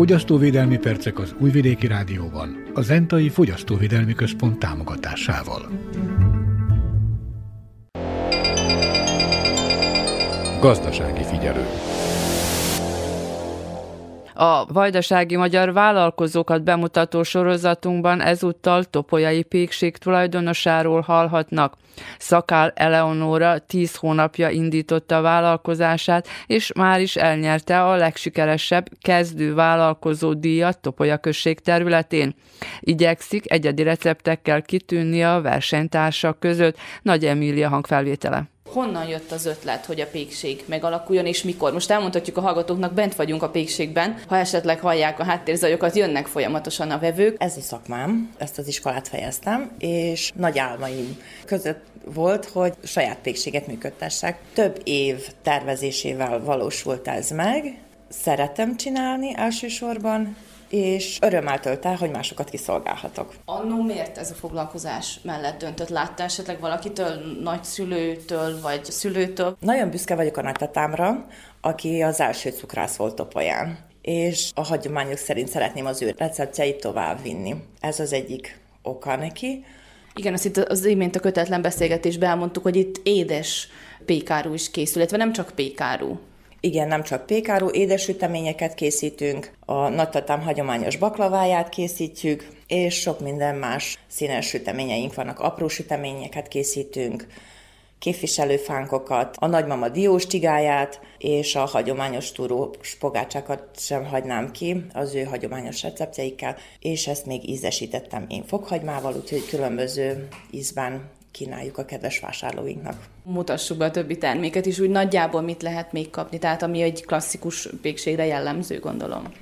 Fogyasztóvédelmi percek az Újvidéki Rádióban, a Zentai Fogyasztóvédelmi Központ támogatásával. Gazdasági figyelő. A vajdasági magyar vállalkozókat bemutató sorozatunkban ezúttal Topolyai Pékség tulajdonosáról hallhatnak. Szakál Eleonóra tíz hónapja indította a vállalkozását, és már is elnyerte a legsikeresebb kezdő vállalkozó díjat Topolya község területén. Igyekszik egyedi receptekkel kitűnni a versenytársak között. Nagy Emília hangfelvétele. Honnan jött az ötlet, hogy a pékség megalakuljon, és mikor? Most elmondhatjuk a hallgatóknak, bent vagyunk a pékségben, ha esetleg hallják a háttérzajokat, jönnek folyamatosan a vevők. Ez a szakmám, ezt az iskolát fejeztem, és nagy álmaim között volt, hogy saját pékséget működtessek. Több év tervezésével valósult ez meg, szeretem csinálni elsősorban, és örömmel tölt el, hogy másokat kiszolgálhatok. Annó miért ez a foglalkozás mellett döntött? Látta esetleg valakitől, nagyszülőtől vagy szülőtől? Nagyon büszke vagyok a nagytatámra, aki az első cukrász volt Topolyán és a hagyományok szerint szeretném az ő receptjeit tovább vinni. Ez az egyik oka neki. Igen, azt itt az imént a kötetlen beszélgetésben elmondtuk, hogy itt édes pékáru is készül, illetve nem csak pékáru. Igen, nem csak pékáru, édesüteményeket készítünk, a nagytatám hagyományos baklaváját készítjük, és sok minden más színes süteményeink vannak, apró süteményeket készítünk, képviselőfánkokat, a nagymama diós tigáját, és a hagyományos túrós pogácsákat sem hagynám ki az ő hagyományos receptjeikkel, és ezt még ízesítettem én fokhagymával, úgyhogy különböző ízben kínáljuk a kedves vásárlóinknak. Mutassuk be a többi terméket is, úgy nagyjából mit lehet még kapni, tehát ami egy klasszikus pékségre jellemző, gondolom.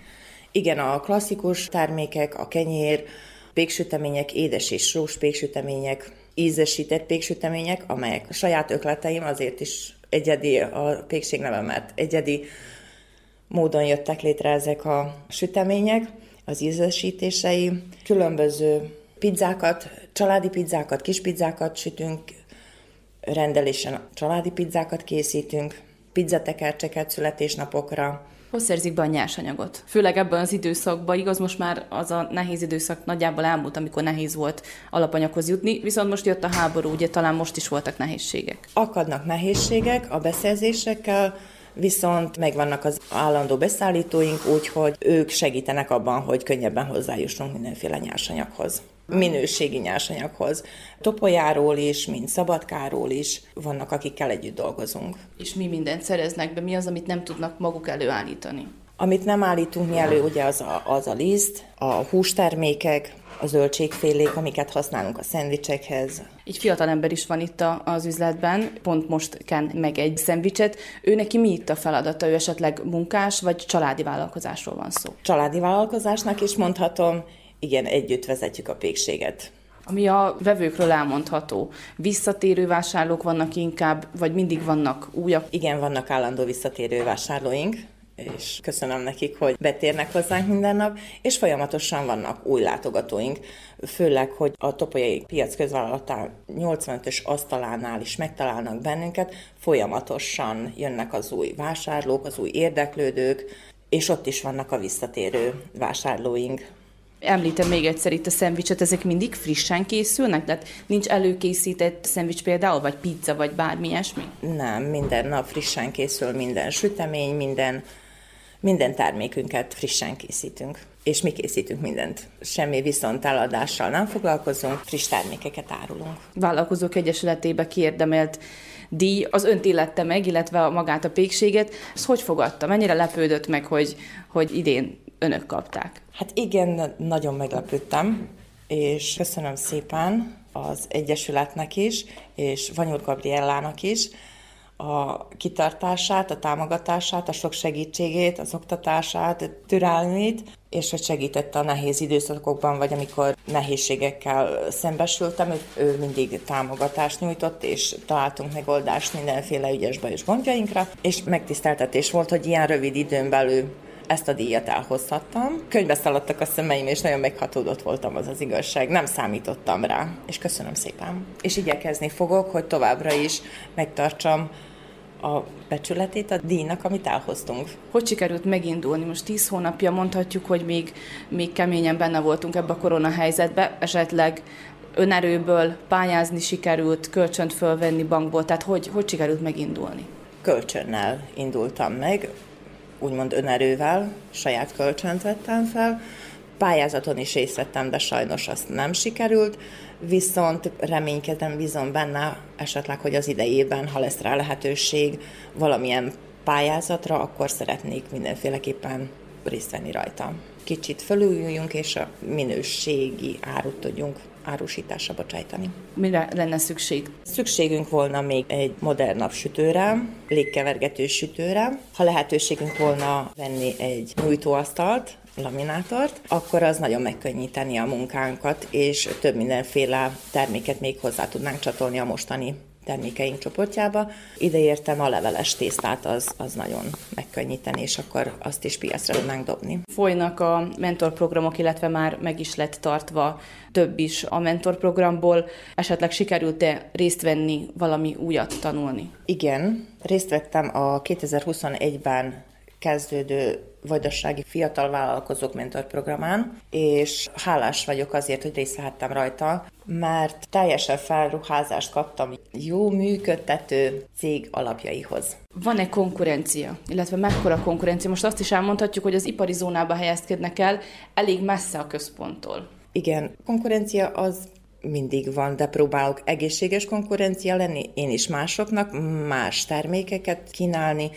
Igen, a klasszikus termékek, a kenyér, péksütemények, édes és sós péksütemények, ízesített péksütemények, amelyek a saját ökleteim, azért is egyedi a pékség neve, mert egyedi módon jöttek létre ezek a sütemények, az ízesítései. Különböző pizzákat, családi pizzákat, kis pizzákat sütünk, rendelésen családi pizzákat készítünk, pizzatekercseket születésnapokra, hogy szerzik be a nyersanyagot? Főleg ebben az időszakban, igaz, most már az a nehéz időszak nagyjából elmúlt, amikor nehéz volt alapanyaghoz jutni, viszont most jött a háború, ugye talán most is voltak nehézségek. Akadnak nehézségek a beszerzésekkel, viszont megvannak az állandó beszállítóink, úgyhogy ők segítenek abban, hogy könnyebben hozzájussunk mindenféle nyersanyaghoz minőségi nyersanyaghoz. Topolyáról is, mint Szabadkáról is vannak, akikkel együtt dolgozunk. És mi mindent szereznek be? Mi az, amit nem tudnak maguk előállítani? Amit nem állítunk mi elő, ugye az a, az a liszt, a hústermékek, a zöldségfélék, amiket használunk a szendvicsekhez. Egy fiatal ember is van itt az üzletben, pont most ken meg egy szendvicset. Ő neki mi itt a feladata? Ő esetleg munkás, vagy családi vállalkozásról van szó? Családi vállalkozásnak is mondhatom, igen, együtt vezetjük a pékséget. Ami a vevőkről elmondható. Visszatérő vásárlók vannak inkább, vagy mindig vannak újak? Igen, vannak állandó visszatérő vásárlóink, és köszönöm nekik, hogy betérnek hozzánk minden nap, és folyamatosan vannak új látogatóink, főleg, hogy a Topolyai Piac Közvállalatán 85-ös asztalánál is megtalálnak bennünket, folyamatosan jönnek az új vásárlók, az új érdeklődők, és ott is vannak a visszatérő vásárlóink. Említem még egyszer itt a szendvicset, ezek mindig frissen készülnek? Tehát nincs előkészített szendvics például, vagy pizza, vagy bármi ilyesmi? Nem, minden nap frissen készül minden sütemény, minden, minden termékünket frissen készítünk. És mi készítünk mindent. Semmi viszont eladással nem foglalkozunk, friss termékeket árulunk. Vállalkozók Egyesületébe kiérdemelt díj az önt illette meg, illetve magát a pékséget. Ez hogy fogadta? Mennyire lepődött meg, hogy, hogy idén önök kapták? Hát igen, nagyon meglepődtem, és köszönöm szépen az Egyesületnek is, és Vanyur Gabriellának is a kitartását, a támogatását, a sok segítségét, az oktatását, türelmét, és hogy segítette a nehéz időszakokban, vagy amikor nehézségekkel szembesültem, ő, ő mindig támogatást nyújtott, és találtunk megoldást mindenféle ügyes bajos gondjainkra, és megtiszteltetés volt, hogy ilyen rövid időn belül ezt a díjat elhozhattam. Könyvbe szaladtak a szemeim, és nagyon meghatódott voltam, az az igazság. Nem számítottam rá, és köszönöm szépen. És igyekezni fogok, hogy továbbra is megtartsam a becsületét a díjnak, amit elhoztunk. Hogy sikerült megindulni? Most tíz hónapja mondhatjuk, hogy még, még keményen benne voltunk ebbe a korona helyzetbe, esetleg önerőből pályázni sikerült, kölcsönt fölvenni bankból, tehát hogy, hogy sikerült megindulni? Kölcsönnel indultam meg, úgymond önerővel, saját kölcsönt vettem fel, pályázaton is részt vettem, de sajnos azt nem sikerült, viszont reménykedem, bízom benne esetleg, hogy az idejében, ha lesz rá lehetőség valamilyen pályázatra, akkor szeretnék mindenféleképpen részt venni rajta. Kicsit fölüljünk, és a minőségi árut tudjunk árusításra bocsájtani. Mire lenne szükség? Szükségünk volna még egy modernabb sütőre, légkevergető sütőre. Ha lehetőségünk volna venni egy nyújtóasztalt, laminátort, akkor az nagyon megkönnyíteni a munkánkat, és több mindenféle terméket még hozzá tudnánk csatolni a mostani termékeink csoportjába. Ide értem a leveles tésztát, az, az nagyon megkönnyíteni, és akkor azt is piacra tudnánk dobni. Folynak a mentorprogramok, illetve már meg is lett tartva több is a mentorprogramból. Esetleg sikerült-e részt venni, valami újat tanulni? Igen, részt vettem a 2021-ben kezdődő vajdasági fiatal vállalkozók mentorprogramán, és hálás vagyok azért, hogy részt vehettem rajta. Mert teljesen felruházást kaptam jó működtető cég alapjaihoz. Van-e konkurencia, illetve mekkora konkurencia? Most azt is elmondhatjuk, hogy az ipari zónába helyezkednek el elég messze a központtól. Igen, konkurencia az mindig van, de próbálok egészséges konkurencia lenni, én is másoknak, más termékeket kínálni,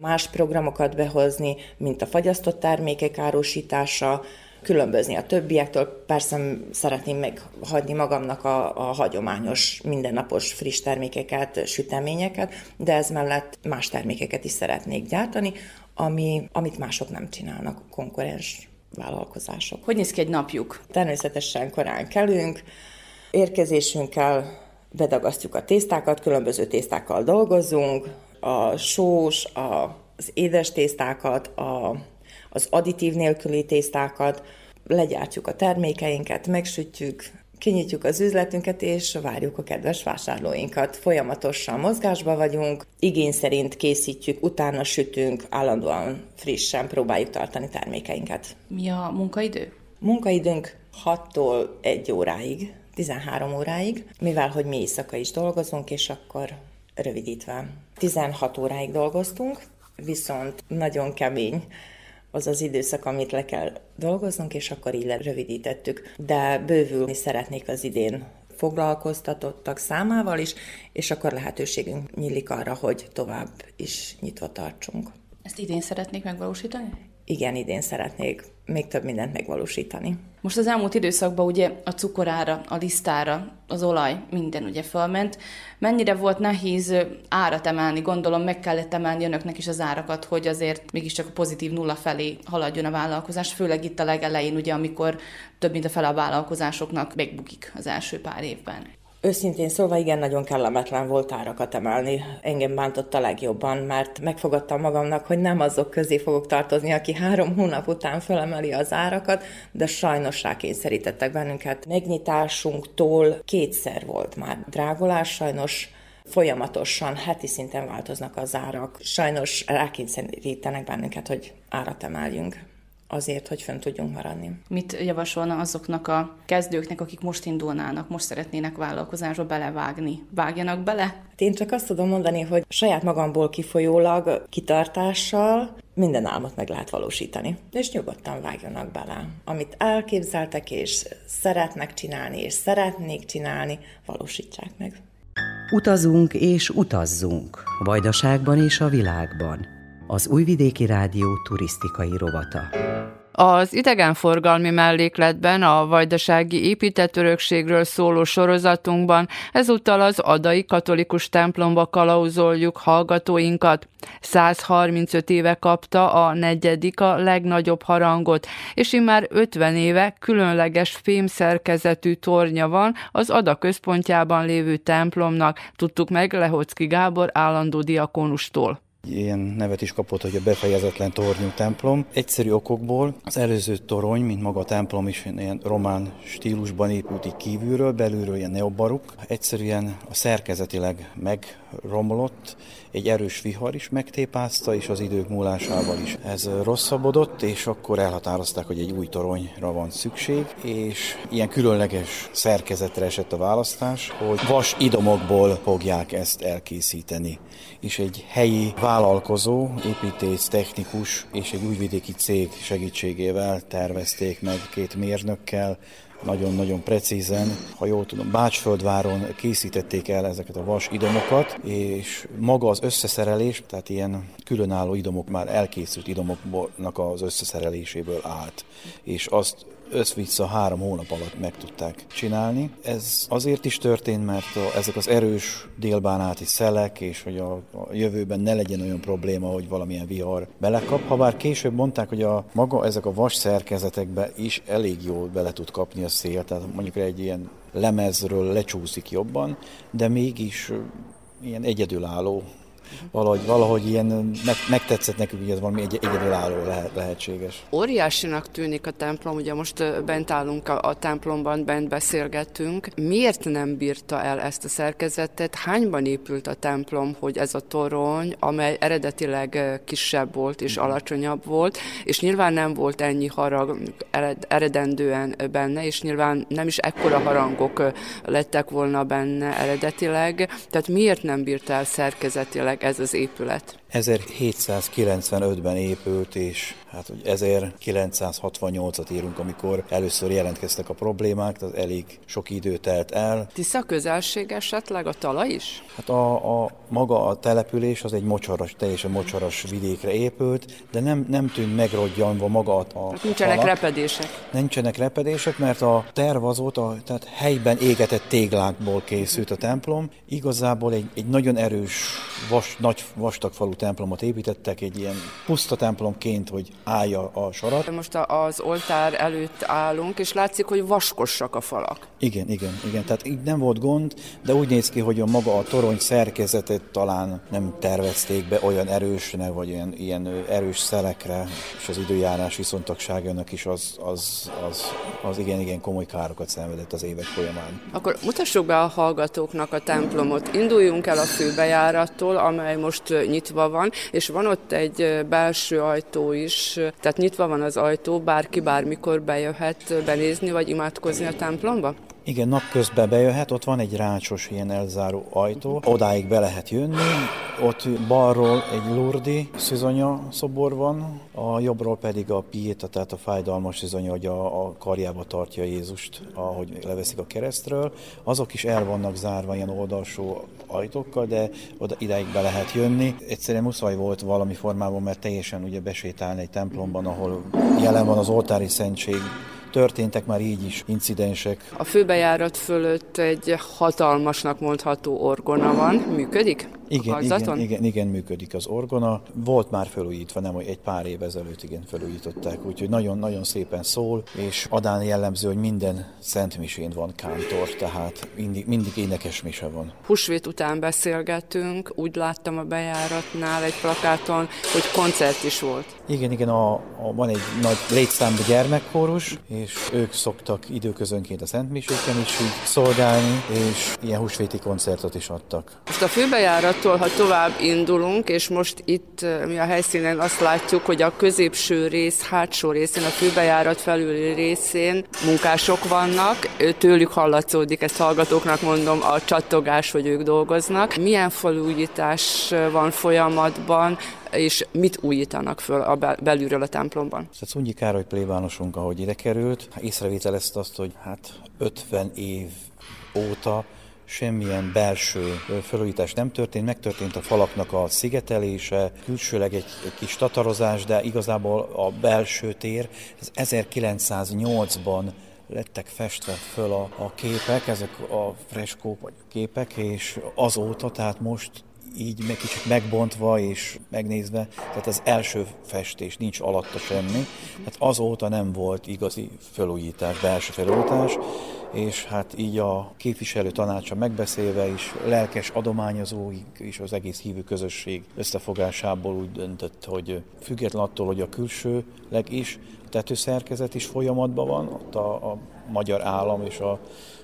más programokat behozni, mint a fagyasztott termékek árusítása, különbözni a többiektől. Persze szeretném meghagyni magamnak a, a hagyományos, mindennapos friss termékeket, süteményeket, de ez mellett más termékeket is szeretnék gyártani, ami, amit mások nem csinálnak, konkurens vállalkozások. Hogy néz ki egy napjuk? Természetesen korán kelünk, érkezésünkkel bedagasztjuk a tésztákat, különböző tésztákkal dolgozunk, a sós, a, az édes tésztákat, a, az additív nélküli tésztákat, legyártjuk a termékeinket, megsütjük, kinyitjuk az üzletünket, és várjuk a kedves vásárlóinkat. Folyamatosan mozgásba vagyunk, igény szerint készítjük, utána sütünk, állandóan frissen próbáljuk tartani termékeinket. Mi a munkaidő? Munkaidőnk 6-tól 1 óráig, 13 óráig, mivel hogy mi éjszaka is dolgozunk, és akkor rövidítve 16 óráig dolgoztunk, viszont nagyon kemény az az időszak, amit le kell dolgoznunk, és akkor így lerövidítettük. De bővülni szeretnék az idén foglalkoztatottak számával is, és akkor lehetőségünk nyílik arra, hogy tovább is nyitva tartsunk. Ezt idén szeretnék megvalósítani? Igen, idén szeretnék még több mindent megvalósítani. Most az elmúlt időszakban ugye a cukorára, a lisztára, az olaj, minden ugye fölment. Mennyire volt nehéz árat emelni? Gondolom meg kellett emelni önöknek is az árakat, hogy azért mégiscsak a pozitív nulla felé haladjon a vállalkozás, főleg itt a legelején, ugye, amikor több mint a fele a vállalkozásoknak megbukik az első pár évben. Őszintén szólva igen, nagyon kellemetlen volt árakat emelni. Engem bántott a legjobban, mert megfogadtam magamnak, hogy nem azok közé fogok tartozni, aki három hónap után felemeli az árakat, de sajnos rákényszerítettek bennünket. Megnyitásunktól kétszer volt már drágulás, sajnos folyamatosan heti szinten változnak az árak. Sajnos rákényszerítenek bennünket, hogy árat emeljünk azért, hogy fönn tudjunk maradni. Mit javasolna azoknak a kezdőknek, akik most indulnának, most szeretnének vállalkozásba belevágni? Vágjanak bele? Hát én csak azt tudom mondani, hogy saját magamból kifolyólag, kitartással minden álmot meg lehet valósítani. És nyugodtan vágjanak bele. Amit elképzeltek és szeretnek csinálni, és szeretnék csinálni, valósítsák meg. Utazunk és utazzunk, Vajdaságban és a világban az Újvidéki Rádió turisztikai rovata. Az idegenforgalmi mellékletben a vajdasági épített örökségről szóló sorozatunkban ezúttal az adai katolikus templomba kalauzoljuk hallgatóinkat. 135 éve kapta a negyedik a legnagyobb harangot, és immár 50 éve különleges fémszerkezetű tornya van az Ada központjában lévő templomnak, tudtuk meg Lehocki Gábor állandó diakónustól. Ilyen nevet is kapott, hogy a befejezetlen tornyú templom. Egyszerű okokból az előző torony, mint maga a templom is ilyen román stílusban épült így kívülről, belülről ilyen neobaruk. Egyszerűen a szerkezetileg megromlott, egy erős vihar is megtépázta, és az idők múlásával is ez rosszabbodott, és akkor elhatározták, hogy egy új toronyra van szükség, és ilyen különleges szerkezetre esett a választás, hogy vas idomokból fogják ezt elkészíteni. És egy helyi vállalkozó, építész, technikus és egy újvidéki cég segítségével tervezték meg két mérnökkel, nagyon-nagyon precízen, ha jól tudom, Bácsföldváron készítették el ezeket a vas idomokat, és maga az összeszerelés, tehát ilyen különálló idomok, már elkészült idomoknak az összeszereléséből állt, és azt össz-vissza három hónap alatt meg tudták csinálni. Ez azért is történt, mert a, ezek az erős délbánáti szelek, és hogy a, a jövőben ne legyen olyan probléma, hogy valamilyen vihar belekap. Ha bár később mondták, hogy a maga ezek a vas szerkezetekbe is elég jól bele tud kapni a szél, tehát mondjuk egy ilyen lemezről lecsúszik jobban, de mégis ilyen egyedülálló valahogy, valahogy ilyen meg, megtetszett nekünk, hogy ez valami egy, egyedülálló lehet, lehetséges. Óriásinak tűnik a templom, ugye most bent állunk a, a templomban, bent beszélgetünk. Miért nem bírta el ezt a szerkezetet? Hányban épült a templom, hogy ez a torony, amely eredetileg kisebb volt és alacsonyabb volt, és nyilván nem volt ennyi harag eredendően benne, és nyilván nem is ekkora harangok lettek volna benne eredetileg. Tehát miért nem bírta el szerkezetileg ez az épület? 1795-ben épült, és hát hogy 1968-at írunk, amikor először jelentkeztek a problémák, tehát elég sok idő telt el. Tisza közelség esetleg a talaj is? Hát a, a maga a település az egy mocsaras, teljesen mocsaras vidékre épült, de nem, nem tűnt megrodjanva maga a, a hát Nincsenek falak. repedések. Nincsenek repedések, mert a terv az volt, a, tehát helyben égetett téglákból készült a templom. Igazából egy, egy nagyon erős, vas, nagy vastag falu templomot építettek, egy ilyen puszta templomként, hogy állja a sarat. Most az oltár előtt állunk, és látszik, hogy vaskosak a falak. Igen, igen, igen. Tehát így nem volt gond, de úgy néz ki, hogy a maga a torony szerkezetet talán nem tervezték be olyan erősnek, vagy olyan ilyen erős szelekre, és az időjárás viszontagságának is az, az, az, az igen, igen komoly károkat szenvedett az évek folyamán. Akkor mutassuk be a hallgatóknak a templomot. Induljunk el a főbejárattól, amely most nyitva van, és van ott egy belső ajtó is, tehát nyitva van az ajtó, bárki bármikor bejöhet benézni vagy imádkozni a templomba? Igen, napközben bejöhet, ott van egy rácsos ilyen elzáró ajtó, odáig be lehet jönni, ott balról egy lurdi szizonya szobor van, a jobbról pedig a pieta, tehát a fájdalmas szizonya, hogy a, a karjába tartja Jézust, ahogy leveszik a keresztről. Azok is el vannak zárva ilyen oldalsó ajtókkal, de oda idáig be lehet jönni. Egyszerűen muszáj volt valami formában, mert teljesen ugye besétálni egy templomban, ahol jelen van az oltári szentség, történtek már így is incidensek. A főbejárat fölött egy hatalmasnak mondható orgona van, működik? Igen, igen, igen, igen, működik az orgona. Volt már felújítva, nem egy pár év ezelőtt igen felújították, úgyhogy nagyon-nagyon szépen szól, és Adán jellemző, hogy minden szentmisén van kántor, tehát mindig, mindig énekes mise van. Húsvét után beszélgetünk, úgy láttam a bejáratnál egy plakáton, hogy koncert is volt. Igen, igen, a, a, van egy nagy létszámú gyermekkórus, és ők szoktak időközönként a szentmiséken is így szolgálni, és ilyen húsvéti koncertot is adtak. Most a főbejárat attól, ha tovább indulunk, és most itt mi a helyszínen azt látjuk, hogy a középső rész, hátsó részén, a főbejárat felüli részén munkások vannak, tőlük hallatszódik, ezt hallgatóknak mondom, a csattogás, hogy ők dolgoznak. Milyen falújítás van folyamatban, és mit újítanak föl a belülről a templomban? Tehát Szunyi Károly plébánosunk, ahogy ide került, észrevételezte azt, hogy hát 50 év óta semmilyen belső felújítás nem történt, megtörtént a falaknak a szigetelése, külsőleg egy, egy kis tatarozás, de igazából a belső tér, ez 1908-ban lettek festve föl a, a képek, ezek a freskók vagy képek, és azóta, tehát most így meg kicsit megbontva és megnézve, tehát az első festés nincs alatta semmi, hát azóta nem volt igazi felújítás, belső felújítás, és hát így a képviselő tanácsa megbeszélve is, lelkes adományozóik és az egész hívő közösség összefogásából úgy döntött, hogy független attól, hogy a külsőleg is tetőszerkezet is folyamatban van, ott a, a magyar állam és a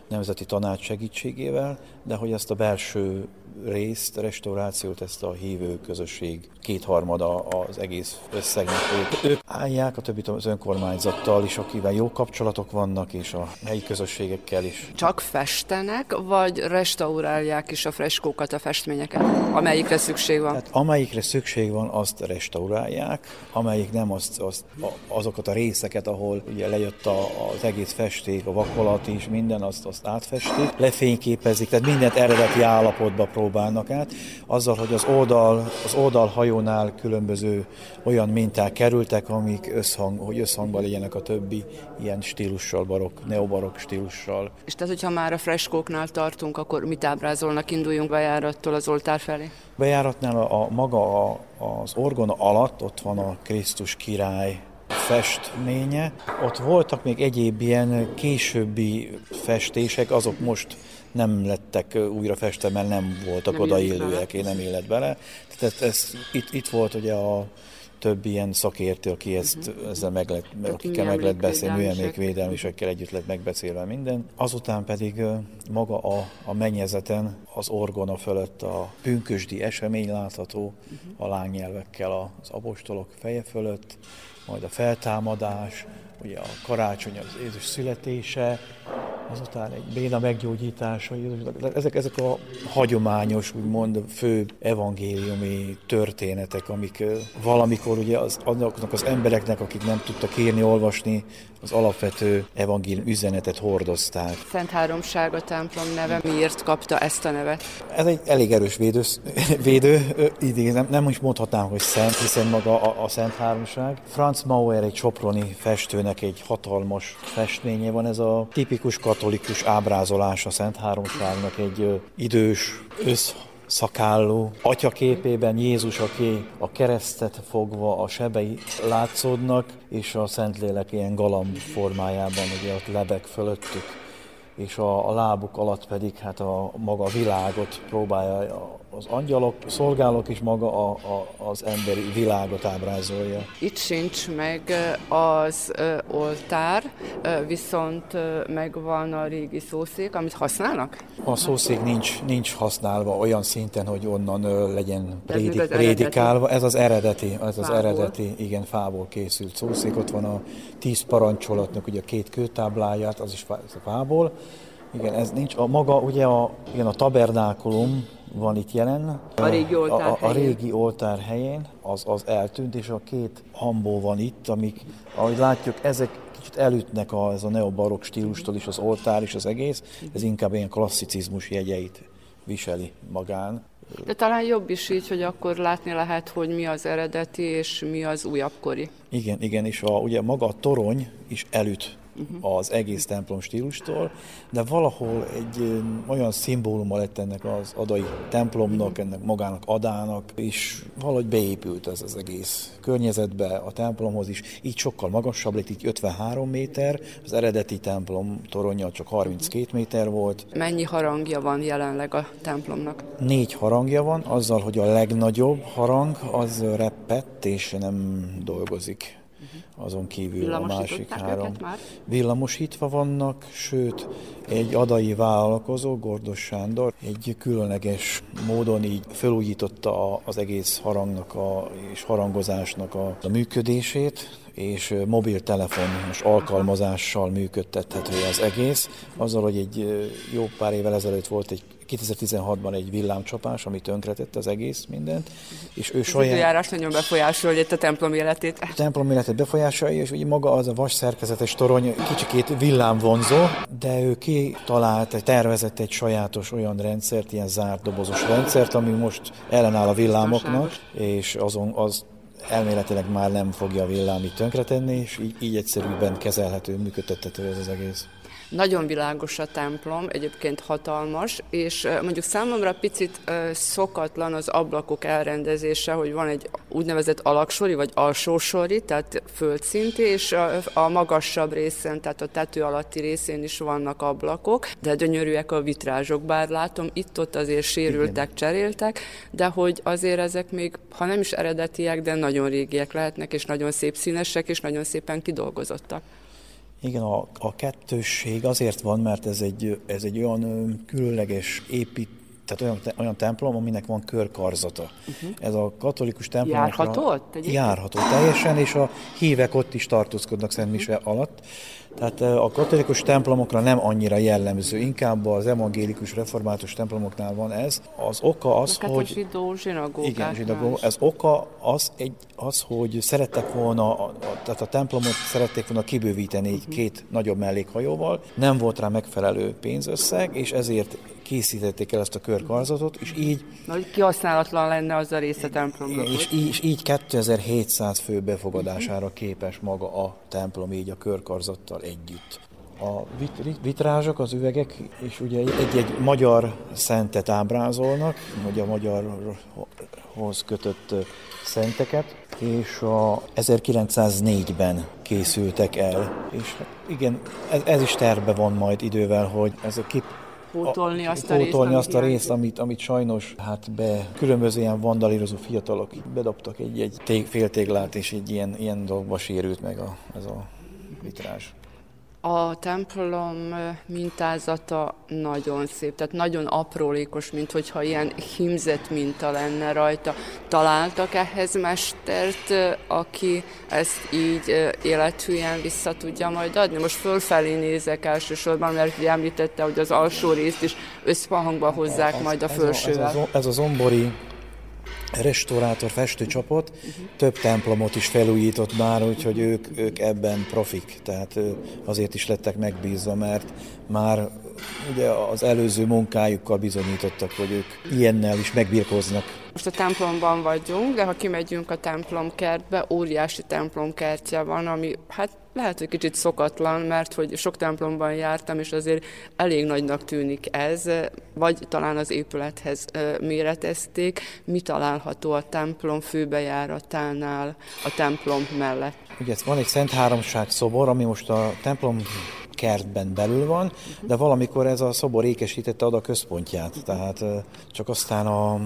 Nemzeti Tanács segítségével, de hogy ezt a belső részt, restaurációt, ezt a hívő közösség kétharmada az egész összegnek. Ők, ők állják, a többit az önkormányzattal is, akivel jó kapcsolatok vannak, és a helyi közösségekkel is. Csak festenek, vagy restaurálják is a freskókat, a festményeket, amelyikre szükség van? Hát, amelyikre szükség van, azt restaurálják, amelyik nem, azt, azt, azokat a részeket, ahol ugye lejött a, az egész festék, a vakolat is, minden, azt, azt átfestik, lefényképezik, tehát mindent eredeti állapotba próbálnak át, azzal, hogy az oldal, az oldalhajónál különböző olyan minták kerültek, amik összhang, hogy összhangban legyenek a többi ilyen stílussal, barok, neobarok stílussal. És tehát, hogyha már a freskóknál tartunk, akkor mit ábrázolnak, induljunk bejárattól az oltár felé? Bejáratnál a, a maga a, az orgona alatt ott van a Krisztus király festménye. Ott voltak még egyéb ilyen későbbi festések, azok most nem lettek újra festve, mert nem voltak nem oda élőek, nem élet bele. Tehát ez, ez, itt, itt volt ugye a több ilyen szakértő, aki ezt, uh-huh. ezzel meg lett, akikkel meg lehet beszélni, műemlékvédelmisekkel együtt lett megbeszélve minden. Azután pedig maga a, a mennyezeten, az orgona fölött a pünkösdi esemény látható, uh-huh. a lánynyelvekkel az apostolok feje fölött, majd a feltámadás, ugye a karácsony az Jézus születése, azután egy béna meggyógyítása, ezek, ezek a hagyományos, úgymond fő evangéliumi történetek, amik valamikor ugye az, azoknak az embereknek, akik nem tudtak írni, olvasni, az alapvető evangélium üzenetet hordozták. Szent Háromság a templom neve. Miért kapta ezt a nevet? Ez egy elég erős védő, védő idén, nem, nem is mondhatnám, hogy szent, hiszen maga a, a Szent Háromság. Franz Mauer egy soproni festőnek egy hatalmas festménye van, ez a tipikus katolikus ábrázolás a Szent Háromságnak egy idős össz szakálló atyaképében Jézus, aki a keresztet fogva a sebei látszódnak, és a Szentlélek ilyen galamb formájában ugye ott lebeg fölöttük, és a, a lábuk alatt pedig hát a maga világot próbálja az angyalok, szolgálók is maga a, a, az emberi világot ábrázolja. Itt sincs meg az oltár, viszont megvan a régi szószék, amit használnak? A szószék nincs, nincs használva olyan szinten, hogy onnan legyen prédik, ez prédikálva. Ez az eredeti, ez az eredeti, igen, fából készült szószék. Ott van a tíz parancsolatnak ugye a két kőtábláját, az is fából. Igen, ez nincs. A maga, ugye a, igen, a tabernákulum, van itt jelen. A régi oltár a, a, a régi oltár helyén, az, az eltűnt, és a két hambó van itt, amik, ahogy látjuk, ezek kicsit elütnek a, ez a neobarok stílustól is, az oltár is az egész, ez inkább ilyen klasszicizmus jegyeit viseli magán. De talán jobb is így, hogy akkor látni lehet, hogy mi az eredeti és mi az újabbkori. Igen, igen, és a, ugye maga a torony is elüt uh-huh. az egész templom stílustól, de valahol egy olyan szimbóluma lett ennek az adai templomnak, uh-huh. ennek magának adának, és valahogy beépült ez az egész környezetbe, a templomhoz is, így sokkal magasabb lett, így 53 méter, az eredeti templom toronya csak 32 méter volt. Mennyi harangja van jelenleg a templomnak? Négy harangja van, azzal, hogy a legnagyobb harang az repett és nem dolgozik azon kívül a másik három. Villamosítva vannak, sőt, egy adai vállalkozó, Gordos Sándor, egy különleges módon így felújította az egész harangnak a, és harangozásnak a, a működését, és mobiltelefonos alkalmazással működtethető az egész. Azzal, hogy egy jó pár évvel ezelőtt volt egy 2016-ban egy villámcsapás, ami tönkretette az egész mindent, és ő az saját... időjárás nagyon befolyásolja itt a templom életét. A templom életét befolyásolja, és ugye maga az a vas szerkezetes torony kicsikét villámvonzó, de ő kitalált, tervezett egy sajátos olyan rendszert, ilyen zárt dobozos rendszert, ami most ellenáll a villámoknak, és azon az elméletileg már nem fogja a villámit tönkretenni, és így, így egyszerűbben kezelhető, működtethető ez az egész. Nagyon világos a templom, egyébként hatalmas, és mondjuk számomra picit szokatlan az ablakok elrendezése, hogy van egy úgynevezett alaksori vagy alsósori, tehát földszinti, és a, a magasabb részen, tehát a tető alatti részén is vannak ablakok, de gyönyörűek a vitrázsok, bár látom, itt-ott azért sérültek, Igen. cseréltek, de hogy azért ezek még, ha nem is eredetiek, de nagyon régiek lehetnek, és nagyon szép színesek, és nagyon szépen kidolgozottak. Igen, a, a kettősség azért van, mert ez egy, ez egy olyan különleges épít, tehát olyan, olyan templom, aminek van körkarzata. Uh-huh. Ez a katolikus templom. Járható ott? Járható teljesen, és a hívek ott is tartózkodnak Szent Mise uh-huh. alatt. Tehát a katolikus templomokra nem annyira jellemző, inkább az evangélikus református templomoknál van ez. Az oka az, hát hogy... Zsidó, igen, zsinagóg. Ez oka az, egy, az, hogy szerettek volna, a, a, tehát a templomot szerették volna kibővíteni uh-huh. két nagyobb mellékhajóval, nem volt rá megfelelő pénzösszeg, és ezért készítették el ezt a körkarzatot, és így... Nagy kihasználatlan lenne az a része templomnak. És így, és így 2700 fő befogadására képes maga a templom így a körkarzattal együtt. A vit- vitrázsok, az üvegek, és ugye egy-egy magyar szentet ábrázolnak, vagy a magyarhoz kötött szenteket, és a 1904-ben készültek el. És hát igen, ez, ez is terve van majd idővel, hogy ez a kip pótolni a, azt a részt, pótolni azt a részt amit, amit sajnos hát be különböző ilyen vandalírozó fiatalok bedobtak egy, egy tég, féltéglát, és egy ilyen, ilyen dolgba sérült meg a, ez a vitrás. A templom mintázata nagyon szép, tehát nagyon aprólékos, mint hogyha ilyen himzett minta lenne rajta. Találtak ehhez mestert, aki ezt így élethűen vissza tudja majd adni? Most fölfelé nézek elsősorban, mert ugye említette, hogy az alsó részt is összpahangba hozzák ez, majd a felsővel. Ez a, ez a, ez a zombori restaurátor festőcsapat több templomot is felújított már, úgyhogy ők, ők ebben profik, tehát azért is lettek megbízva, mert már ugye az előző munkájukkal bizonyítottak, hogy ők ilyennel is megbírkoznak. Most a templomban vagyunk, de ha kimegyünk a templomkertbe, óriási templomkertje van, ami hát lehet, hogy kicsit szokatlan, mert hogy sok templomban jártam, és azért elég nagynak tűnik ez, vagy talán az épülethez méretezték. Mi található a templom főbejáratánál, a templom mellett? Ugye van egy Szent Háromság szobor, ami most a templom kertben belül van, de valamikor ez a szobor ékesítette oda a központját, tehát csak aztán a,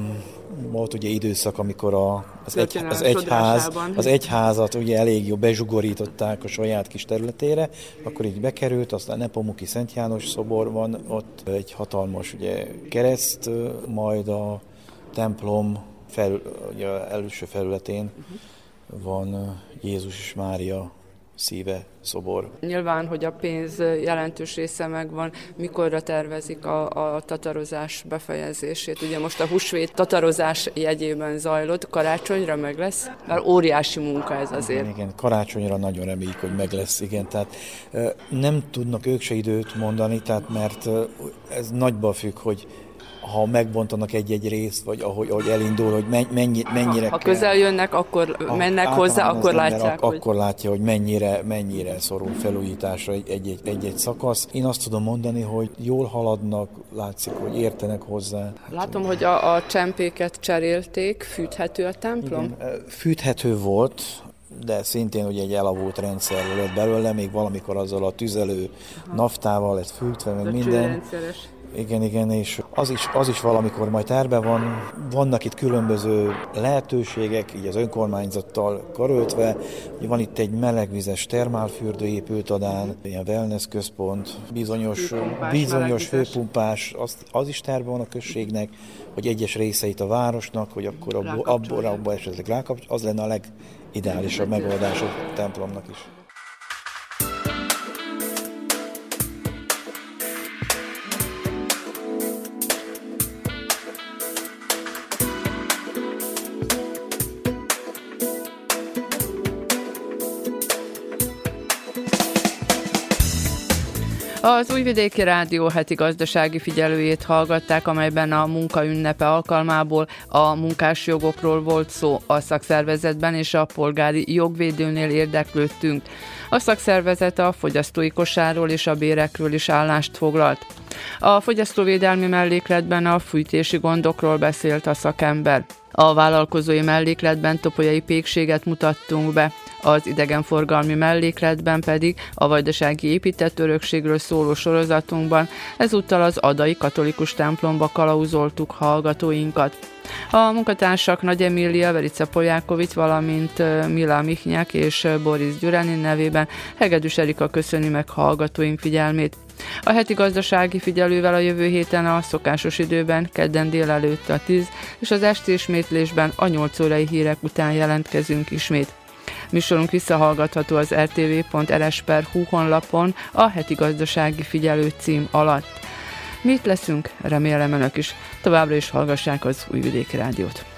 volt ugye időszak, amikor a, az, egy, az, egyház, az egyházat ugye elég jó bezsugorították a saját kis területére, akkor így bekerült, aztán Nepomuki Szent János szobor van, ott egy hatalmas ugye kereszt, majd a templom fel, ugye előső felületén van Jézus és Mária szíve, szobor. Nyilván, hogy a pénz jelentős része megvan, mikorra tervezik a, a tatarozás befejezését. Ugye most a húsvét tatarozás jegyében zajlott, karácsonyra meg lesz? Mert óriási munka ez azért. Igen, igen, karácsonyra nagyon reméljük, hogy meg lesz, igen. Tehát nem tudnak ők se időt mondani, tehát mert ez nagyba függ, hogy ha megbontanak egy-egy részt, vagy ahogy, ahogy elindul, hogy mennyi, mennyire Ha, ha közel jönnek, akkor ha, mennek hozzá, akkor látják, hogy... Akkor látja, hogy mennyire, mennyire szorul felújításra egy-egy, szakasz. Én azt tudom mondani, hogy jól haladnak, látszik, hogy értenek hozzá. Látom, hogy a, a csempéket cserélték, fűthető a templom? Igen, fűthető volt, de szintén ugye egy elavult rendszer lett belőle, még valamikor azzal a tüzelő Aha. naftával lett fűtve, meg minden. Igen, igen, és az is, az is valamikor majd terve van. Vannak itt különböző lehetőségek, így az önkormányzattal karöltve. Van itt egy melegvizes termálfürdő épült adán, ilyen wellness központ, bizonyos, főpumpás, bizonyos főpumpás, az, az is terve van a községnek, hogy egyes részeit a városnak, hogy akkor abból, abból, abból esetleg rákapcs, az lenne a legideálisabb megoldás a templomnak is. Az Újvidéki Rádió heti gazdasági figyelőjét hallgatták, amelyben a munka ünnepe alkalmából a munkásjogokról volt szó a szakszervezetben, és a polgári jogvédőnél érdeklődtünk. A szakszervezet a fogyasztói kosáról és a bérekről is állást foglalt. A fogyasztóvédelmi mellékletben a fűtési gondokról beszélt a szakember. A vállalkozói mellékletben topolyai pékséget mutattunk be, az idegenforgalmi mellékletben pedig a vajdasági épített örökségről szóló sorozatunkban ezúttal az adai katolikus templomba kalauzoltuk hallgatóinkat. A munkatársak Nagy Emília, Verica Polyákovic, valamint Mila Michnyák és Boris Gyuránin nevében Hegedűs Erika köszöni meg hallgatóink figyelmét. A heti gazdasági figyelővel a jövő héten a szokásos időben, kedden délelőtt a 10, és az esti ismétlésben a 8 órai hírek után jelentkezünk ismét. Műsorunk visszahallgatható az rtv.rs.hu honlapon a heti gazdasági figyelő cím alatt. Mi leszünk, remélem önök is. Továbbra is hallgassák az Újvidéki Rádiót.